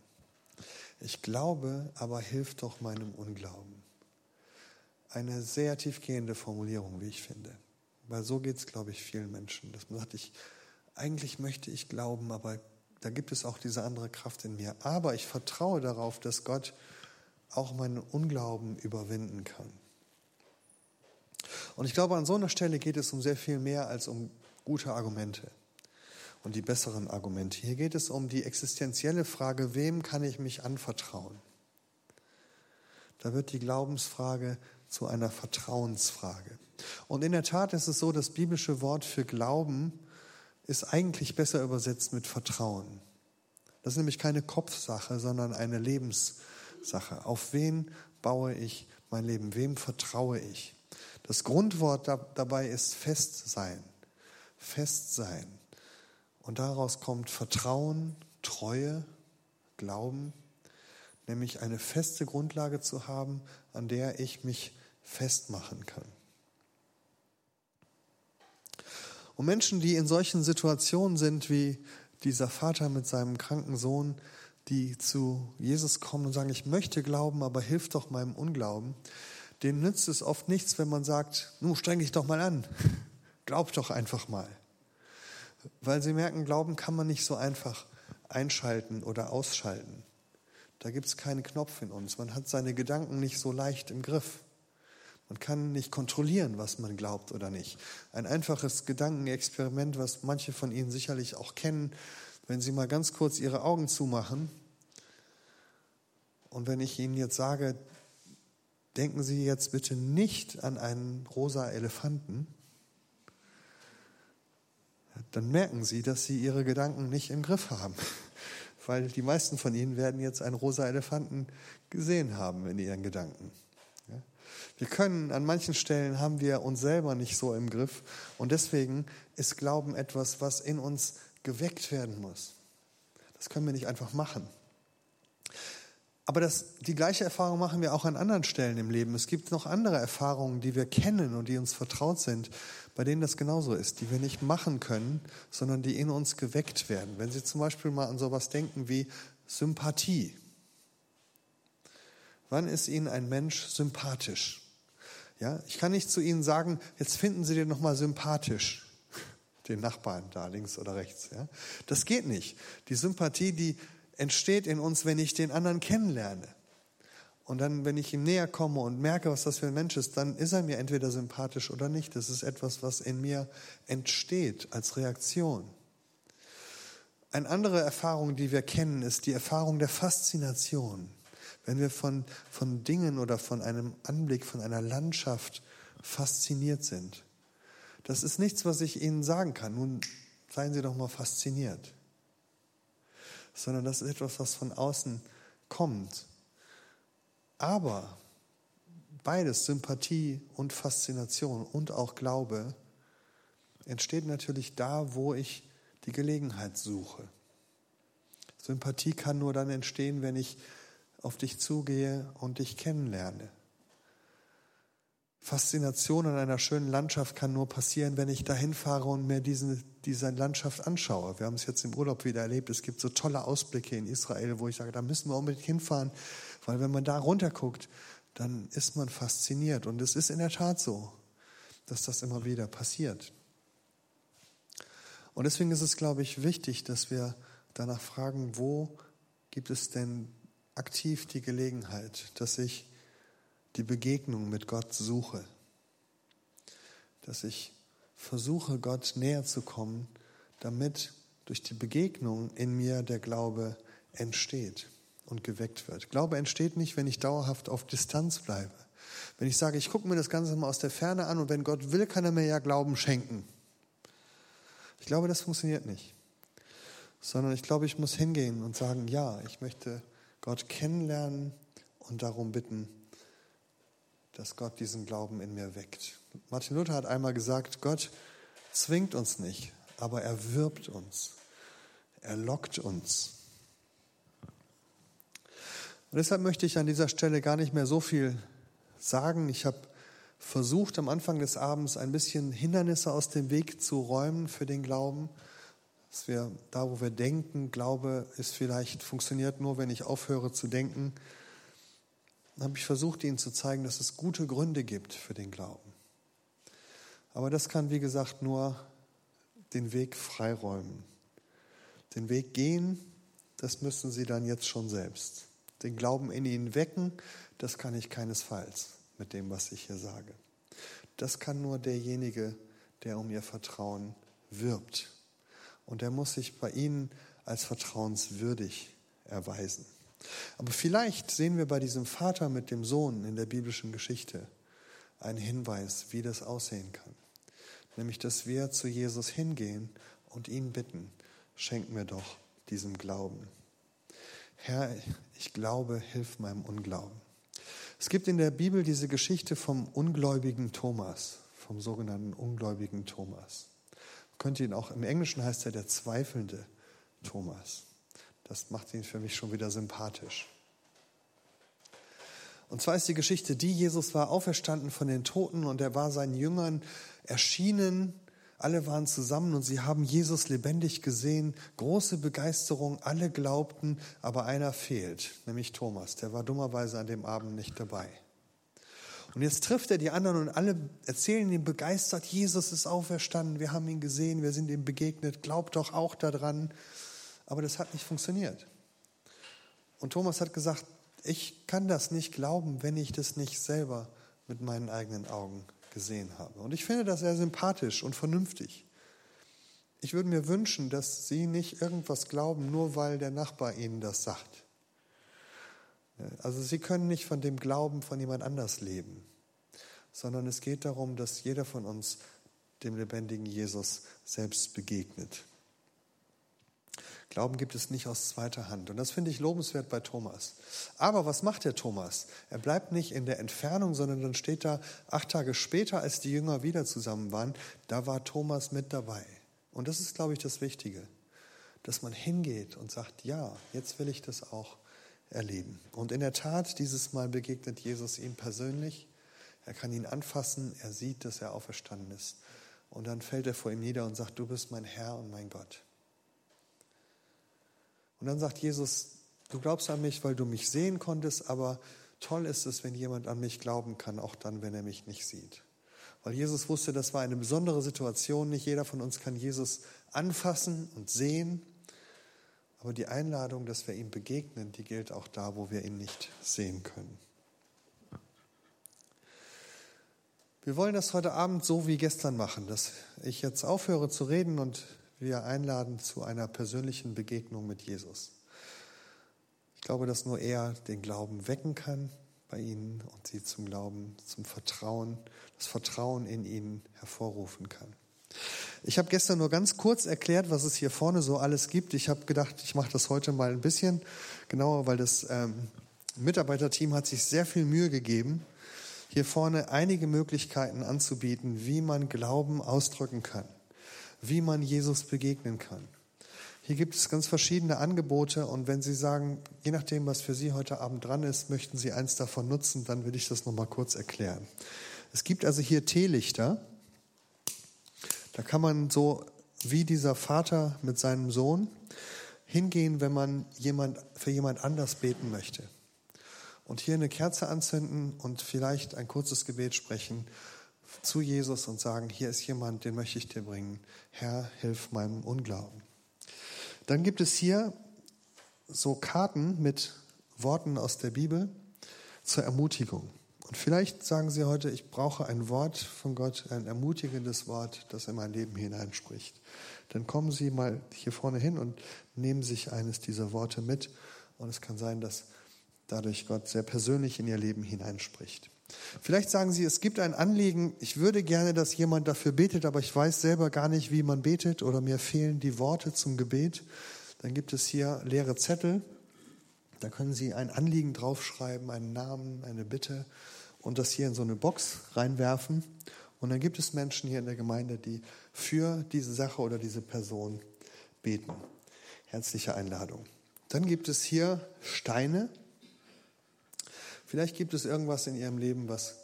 Ich glaube, aber hilf doch meinem Unglauben. Eine sehr tiefgehende Formulierung, wie ich finde. Weil so geht es, glaube ich, vielen Menschen, dass man sagt, ich, eigentlich möchte ich glauben, aber da gibt es auch diese andere Kraft in mir. Aber ich vertraue darauf, dass Gott auch meinen Unglauben überwinden kann. Und ich glaube, an so einer Stelle geht es um sehr viel mehr als um gute Argumente und die besseren Argumente. Hier geht es um die existenzielle Frage, wem kann ich mich anvertrauen? Da wird die Glaubensfrage zu einer Vertrauensfrage. Und in der Tat ist es so, das biblische Wort für Glauben ist eigentlich besser übersetzt mit Vertrauen. Das ist nämlich keine Kopfsache, sondern eine Lebenssache. Auf wen baue ich mein Leben? Wem vertraue ich? Das Grundwort dabei ist Festsein. Festsein. Und daraus kommt Vertrauen, Treue, Glauben, nämlich eine feste Grundlage zu haben, an der ich mich festmachen kann. Und Menschen, die in solchen Situationen sind wie dieser Vater mit seinem kranken Sohn, die zu Jesus kommen und sagen, ich möchte glauben, aber hilf doch meinem Unglauben, denen nützt es oft nichts, wenn man sagt, nun streng dich doch mal an, [LAUGHS] glaub doch einfach mal. Weil sie merken, Glauben kann man nicht so einfach einschalten oder ausschalten. Da gibt es keinen Knopf in uns. Man hat seine Gedanken nicht so leicht im Griff. Man kann nicht kontrollieren, was man glaubt oder nicht. Ein einfaches Gedankenexperiment, was manche von Ihnen sicherlich auch kennen, wenn Sie mal ganz kurz Ihre Augen zumachen und wenn ich Ihnen jetzt sage, denken Sie jetzt bitte nicht an einen rosa Elefanten, dann merken Sie, dass Sie Ihre Gedanken nicht im Griff haben. [LAUGHS] Weil die meisten von Ihnen werden jetzt einen rosa Elefanten gesehen haben in Ihren Gedanken. Wir können, an manchen Stellen haben wir uns selber nicht so im Griff und deswegen ist Glauben etwas, was in uns geweckt werden muss. Das können wir nicht einfach machen. Aber das, die gleiche Erfahrung machen wir auch an anderen Stellen im Leben. Es gibt noch andere Erfahrungen, die wir kennen und die uns vertraut sind, bei denen das genauso ist, die wir nicht machen können, sondern die in uns geweckt werden. Wenn Sie zum Beispiel mal an sowas denken wie Sympathie. Wann ist Ihnen ein Mensch sympathisch? Ja, ich kann nicht zu Ihnen sagen, jetzt finden Sie den nochmal sympathisch, den Nachbarn da links oder rechts. Ja, das geht nicht. Die Sympathie, die entsteht in uns, wenn ich den anderen kennenlerne. Und dann, wenn ich ihm näher komme und merke, was das für ein Mensch ist, dann ist er mir entweder sympathisch oder nicht. Das ist etwas, was in mir entsteht als Reaktion. Eine andere Erfahrung, die wir kennen, ist die Erfahrung der Faszination. Wenn wir von, von Dingen oder von einem Anblick, von einer Landschaft fasziniert sind. Das ist nichts, was ich Ihnen sagen kann. Nun seien Sie doch mal fasziniert sondern das ist etwas, was von außen kommt. Aber beides, Sympathie und Faszination und auch Glaube, entsteht natürlich da, wo ich die Gelegenheit suche. Sympathie kann nur dann entstehen, wenn ich auf dich zugehe und dich kennenlerne. Faszination an einer schönen Landschaft kann nur passieren, wenn ich dahin fahre und mir diesen, diese Landschaft anschaue. Wir haben es jetzt im Urlaub wieder erlebt. Es gibt so tolle Ausblicke in Israel, wo ich sage, da müssen wir unbedingt hinfahren, weil wenn man da runterguckt, dann ist man fasziniert. Und es ist in der Tat so, dass das immer wieder passiert. Und deswegen ist es, glaube ich, wichtig, dass wir danach fragen, wo gibt es denn aktiv die Gelegenheit, dass ich die Begegnung mit Gott suche. Dass ich versuche, Gott näher zu kommen, damit durch die Begegnung in mir der Glaube entsteht und geweckt wird. Glaube entsteht nicht, wenn ich dauerhaft auf Distanz bleibe. Wenn ich sage, ich gucke mir das Ganze mal aus der Ferne an und wenn Gott will, kann er mir ja Glauben schenken. Ich glaube, das funktioniert nicht. Sondern ich glaube, ich muss hingehen und sagen, ja, ich möchte Gott kennenlernen und darum bitten, dass Gott diesen Glauben in mir weckt. Martin Luther hat einmal gesagt, Gott zwingt uns nicht, aber er wirbt uns. Er lockt uns. Und deshalb möchte ich an dieser Stelle gar nicht mehr so viel sagen. Ich habe versucht, am Anfang des Abends ein bisschen Hindernisse aus dem Weg zu räumen für den Glauben. Dass wir da, wo wir denken, Glaube ist vielleicht, funktioniert nur, wenn ich aufhöre zu denken, habe ich versucht, ihnen zu zeigen, dass es gute Gründe gibt für den Glauben. Aber das kann, wie gesagt, nur den Weg freiräumen. Den Weg gehen, das müssen sie dann jetzt schon selbst. Den Glauben in ihnen wecken, das kann ich keinesfalls mit dem, was ich hier sage. Das kann nur derjenige, der um ihr Vertrauen wirbt. Und er muss sich bei ihnen als vertrauenswürdig erweisen. Aber vielleicht sehen wir bei diesem Vater mit dem Sohn in der biblischen Geschichte einen Hinweis, wie das aussehen kann. Nämlich, dass wir zu Jesus hingehen und ihn bitten, schenk mir doch diesen Glauben. Herr, ich glaube, hilf meinem Unglauben. Es gibt in der Bibel diese Geschichte vom ungläubigen Thomas, vom sogenannten ungläubigen Thomas. könnt ihn auch, im Englischen heißt er der zweifelnde Thomas. Das macht ihn für mich schon wieder sympathisch. Und zwar ist die Geschichte die, Jesus war auferstanden von den Toten und er war seinen Jüngern erschienen. Alle waren zusammen und sie haben Jesus lebendig gesehen. Große Begeisterung, alle glaubten, aber einer fehlt, nämlich Thomas. Der war dummerweise an dem Abend nicht dabei. Und jetzt trifft er die anderen und alle erzählen ihm begeistert, Jesus ist auferstanden, wir haben ihn gesehen, wir sind ihm begegnet, glaubt doch auch daran. Aber das hat nicht funktioniert. Und Thomas hat gesagt, ich kann das nicht glauben, wenn ich das nicht selber mit meinen eigenen Augen gesehen habe. Und ich finde das sehr sympathisch und vernünftig. Ich würde mir wünschen, dass Sie nicht irgendwas glauben, nur weil der Nachbar Ihnen das sagt. Also Sie können nicht von dem Glauben von jemand anders leben, sondern es geht darum, dass jeder von uns dem lebendigen Jesus selbst begegnet. Glauben gibt es nicht aus zweiter Hand. Und das finde ich lobenswert bei Thomas. Aber was macht der Thomas? Er bleibt nicht in der Entfernung, sondern dann steht da, acht Tage später, als die Jünger wieder zusammen waren, da war Thomas mit dabei. Und das ist, glaube ich, das Wichtige, dass man hingeht und sagt, ja, jetzt will ich das auch erleben. Und in der Tat, dieses Mal begegnet Jesus ihm persönlich. Er kann ihn anfassen, er sieht, dass er auferstanden ist. Und dann fällt er vor ihm nieder und sagt, du bist mein Herr und mein Gott. Und dann sagt Jesus, du glaubst an mich, weil du mich sehen konntest, aber toll ist es, wenn jemand an mich glauben kann, auch dann, wenn er mich nicht sieht. Weil Jesus wusste, das war eine besondere Situation. Nicht jeder von uns kann Jesus anfassen und sehen. Aber die Einladung, dass wir ihm begegnen, die gilt auch da, wo wir ihn nicht sehen können. Wir wollen das heute Abend so wie gestern machen, dass ich jetzt aufhöre zu reden und wir einladen zu einer persönlichen Begegnung mit Jesus. Ich glaube, dass nur er den Glauben wecken kann bei ihnen und sie zum Glauben, zum Vertrauen, das Vertrauen in ihn hervorrufen kann. Ich habe gestern nur ganz kurz erklärt, was es hier vorne so alles gibt. Ich habe gedacht, ich mache das heute mal ein bisschen genauer, weil das ähm, Mitarbeiterteam hat sich sehr viel Mühe gegeben, hier vorne einige Möglichkeiten anzubieten, wie man Glauben ausdrücken kann wie man Jesus begegnen kann. Hier gibt es ganz verschiedene Angebote und wenn Sie sagen, je nachdem, was für Sie heute Abend dran ist, möchten Sie eins davon nutzen, dann will ich das nochmal kurz erklären. Es gibt also hier Teelichter. Da kann man so wie dieser Vater mit seinem Sohn hingehen, wenn man jemand, für jemand anders beten möchte. Und hier eine Kerze anzünden und vielleicht ein kurzes Gebet sprechen zu Jesus und sagen, hier ist jemand, den möchte ich dir bringen. Herr, hilf meinem Unglauben. Dann gibt es hier so Karten mit Worten aus der Bibel zur Ermutigung. Und vielleicht sagen Sie heute, ich brauche ein Wort von Gott, ein ermutigendes Wort, das in mein Leben hineinspricht. Dann kommen Sie mal hier vorne hin und nehmen sich eines dieser Worte mit. Und es kann sein, dass dadurch Gott sehr persönlich in Ihr Leben hineinspricht. Vielleicht sagen Sie, es gibt ein Anliegen, ich würde gerne, dass jemand dafür betet, aber ich weiß selber gar nicht, wie man betet oder mir fehlen die Worte zum Gebet. Dann gibt es hier leere Zettel. Da können Sie ein Anliegen draufschreiben, einen Namen, eine Bitte und das hier in so eine Box reinwerfen. Und dann gibt es Menschen hier in der Gemeinde, die für diese Sache oder diese Person beten. Herzliche Einladung. Dann gibt es hier Steine. Vielleicht gibt es irgendwas in Ihrem Leben, was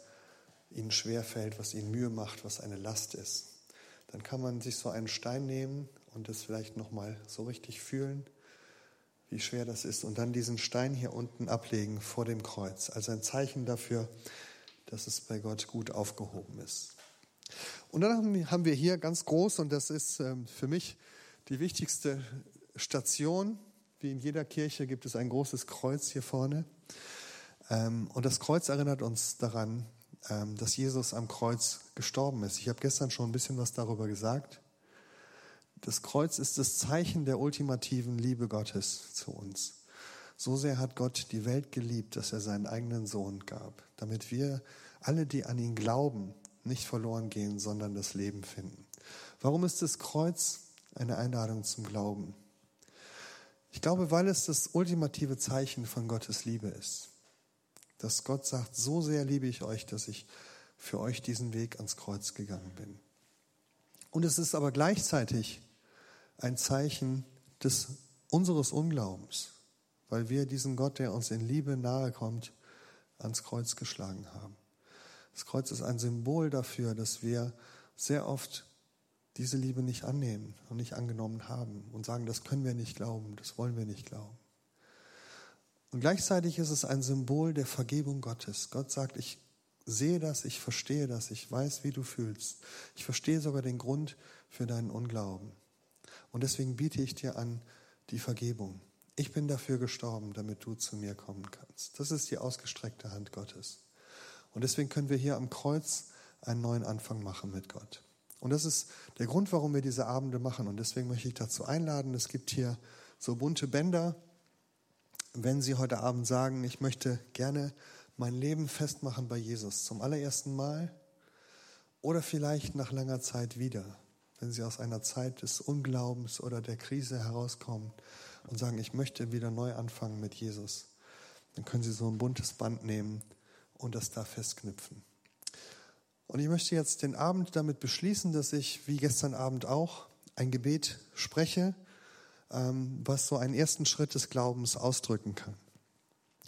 Ihnen schwer fällt, was Ihnen Mühe macht, was eine Last ist. Dann kann man sich so einen Stein nehmen und es vielleicht nochmal so richtig fühlen, wie schwer das ist. Und dann diesen Stein hier unten ablegen vor dem Kreuz, als ein Zeichen dafür, dass es bei Gott gut aufgehoben ist. Und dann haben wir hier ganz groß, und das ist ähm, für mich die wichtigste Station, wie in jeder Kirche gibt es ein großes Kreuz hier vorne. Ähm, und das Kreuz erinnert uns daran, ähm, dass Jesus am Kreuz gestorben ist. Ich habe gestern schon ein bisschen was darüber gesagt. Das Kreuz ist das Zeichen der ultimativen Liebe Gottes zu uns. So sehr hat Gott die Welt geliebt, dass er seinen eigenen Sohn gab, damit wir alle, die an ihn glauben, nicht verloren gehen, sondern das Leben finden. Warum ist das Kreuz eine Einladung zum Glauben? Ich glaube, weil es das ultimative Zeichen von Gottes Liebe ist dass Gott sagt, so sehr liebe ich euch, dass ich für euch diesen Weg ans Kreuz gegangen bin. Und es ist aber gleichzeitig ein Zeichen des unseres Unglaubens, weil wir diesen Gott, der uns in Liebe nahe kommt, ans Kreuz geschlagen haben. Das Kreuz ist ein Symbol dafür, dass wir sehr oft diese Liebe nicht annehmen und nicht angenommen haben und sagen, das können wir nicht glauben, das wollen wir nicht glauben. Und gleichzeitig ist es ein Symbol der Vergebung Gottes. Gott sagt, ich sehe das, ich verstehe das, ich weiß, wie du fühlst. Ich verstehe sogar den Grund für deinen Unglauben. Und deswegen biete ich dir an die Vergebung. Ich bin dafür gestorben, damit du zu mir kommen kannst. Das ist die ausgestreckte Hand Gottes. Und deswegen können wir hier am Kreuz einen neuen Anfang machen mit Gott. Und das ist der Grund, warum wir diese Abende machen. Und deswegen möchte ich dazu einladen. Es gibt hier so bunte Bänder wenn Sie heute Abend sagen, ich möchte gerne mein Leben festmachen bei Jesus zum allerersten Mal oder vielleicht nach langer Zeit wieder, wenn Sie aus einer Zeit des Unglaubens oder der Krise herauskommen und sagen, ich möchte wieder neu anfangen mit Jesus, dann können Sie so ein buntes Band nehmen und das da festknüpfen. Und ich möchte jetzt den Abend damit beschließen, dass ich, wie gestern Abend auch, ein Gebet spreche, was so einen ersten Schritt des Glaubens ausdrücken kann.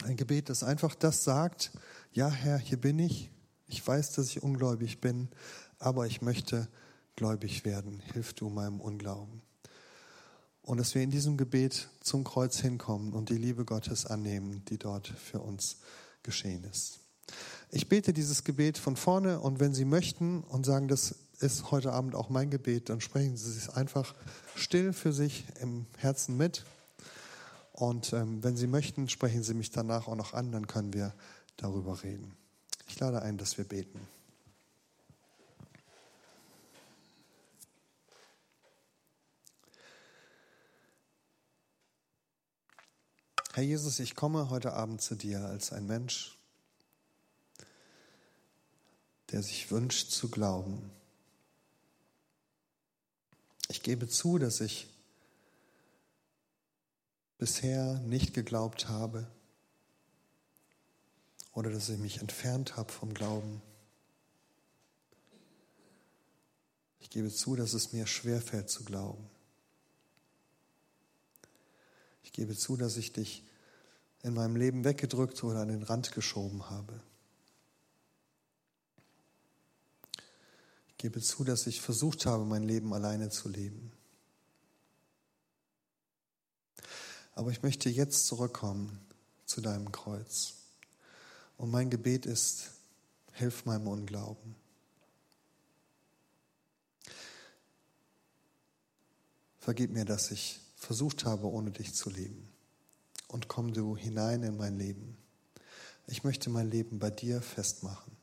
Ein Gebet, das einfach das sagt, ja Herr, hier bin ich, ich weiß, dass ich ungläubig bin, aber ich möchte gläubig werden. Hilf du meinem Unglauben. Und dass wir in diesem Gebet zum Kreuz hinkommen und die Liebe Gottes annehmen, die dort für uns geschehen ist. Ich bete dieses Gebet von vorne und wenn Sie möchten und sagen, das ist heute Abend auch mein Gebet, dann sprechen Sie es einfach still für sich im Herzen mit. Und ähm, wenn Sie möchten, sprechen Sie mich danach auch noch an, dann können wir darüber reden. Ich lade ein, dass wir beten. Herr Jesus, ich komme heute Abend zu dir als ein Mensch, der sich wünscht zu glauben. Ich gebe zu, dass ich bisher nicht geglaubt habe oder dass ich mich entfernt habe vom Glauben. Ich gebe zu, dass es mir schwerfällt zu glauben. Ich gebe zu, dass ich dich in meinem Leben weggedrückt oder an den Rand geschoben habe. Gebe zu, dass ich versucht habe, mein Leben alleine zu leben. Aber ich möchte jetzt zurückkommen zu deinem Kreuz. Und mein Gebet ist, hilf meinem Unglauben. Vergib mir, dass ich versucht habe, ohne dich zu leben. Und komm du hinein in mein Leben. Ich möchte mein Leben bei dir festmachen.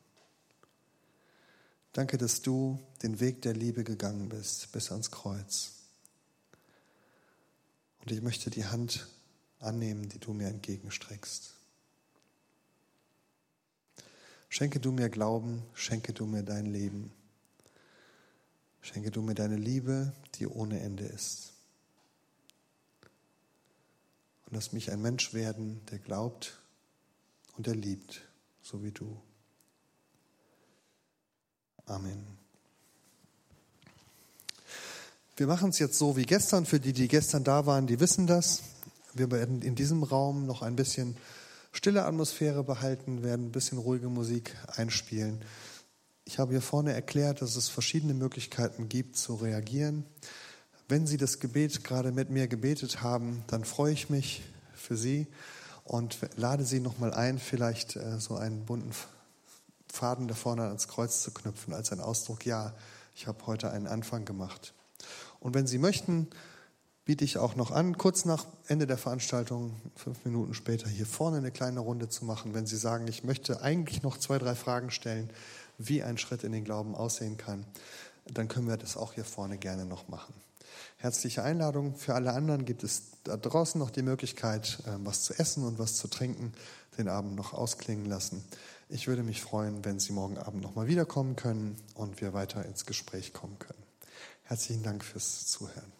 Danke, dass du den Weg der Liebe gegangen bist bis ans Kreuz. Und ich möchte die Hand annehmen, die du mir entgegenstreckst. Schenke du mir Glauben, schenke du mir dein Leben. Schenke du mir deine Liebe, die ohne Ende ist und lass mich ein Mensch werden, der glaubt und der liebt, so wie du. Amen. Wir machen es jetzt so wie gestern. Für die, die gestern da waren, die wissen das. Wir werden in diesem Raum noch ein bisschen stille Atmosphäre behalten, werden ein bisschen ruhige Musik einspielen. Ich habe hier vorne erklärt, dass es verschiedene Möglichkeiten gibt zu reagieren. Wenn Sie das Gebet gerade mit mir gebetet haben, dann freue ich mich für Sie und lade Sie nochmal ein, vielleicht äh, so einen bunten Faden da vorne ans Kreuz zu knüpfen, als ein Ausdruck, ja, ich habe heute einen Anfang gemacht. Und wenn Sie möchten, biete ich auch noch an, kurz nach Ende der Veranstaltung, fünf Minuten später, hier vorne eine kleine Runde zu machen, wenn Sie sagen, ich möchte eigentlich noch zwei, drei Fragen stellen, wie ein Schritt in den Glauben aussehen kann, dann können wir das auch hier vorne gerne noch machen herzliche Einladung. Für alle anderen gibt es da draußen noch die Möglichkeit, ähm, was zu essen und was zu trinken, den Abend noch ausklingen lassen. Ich würde mich freuen, wenn Sie morgen Abend nochmal wiederkommen können und wir weiter ins Gespräch kommen können. Herzlichen Dank fürs Zuhören.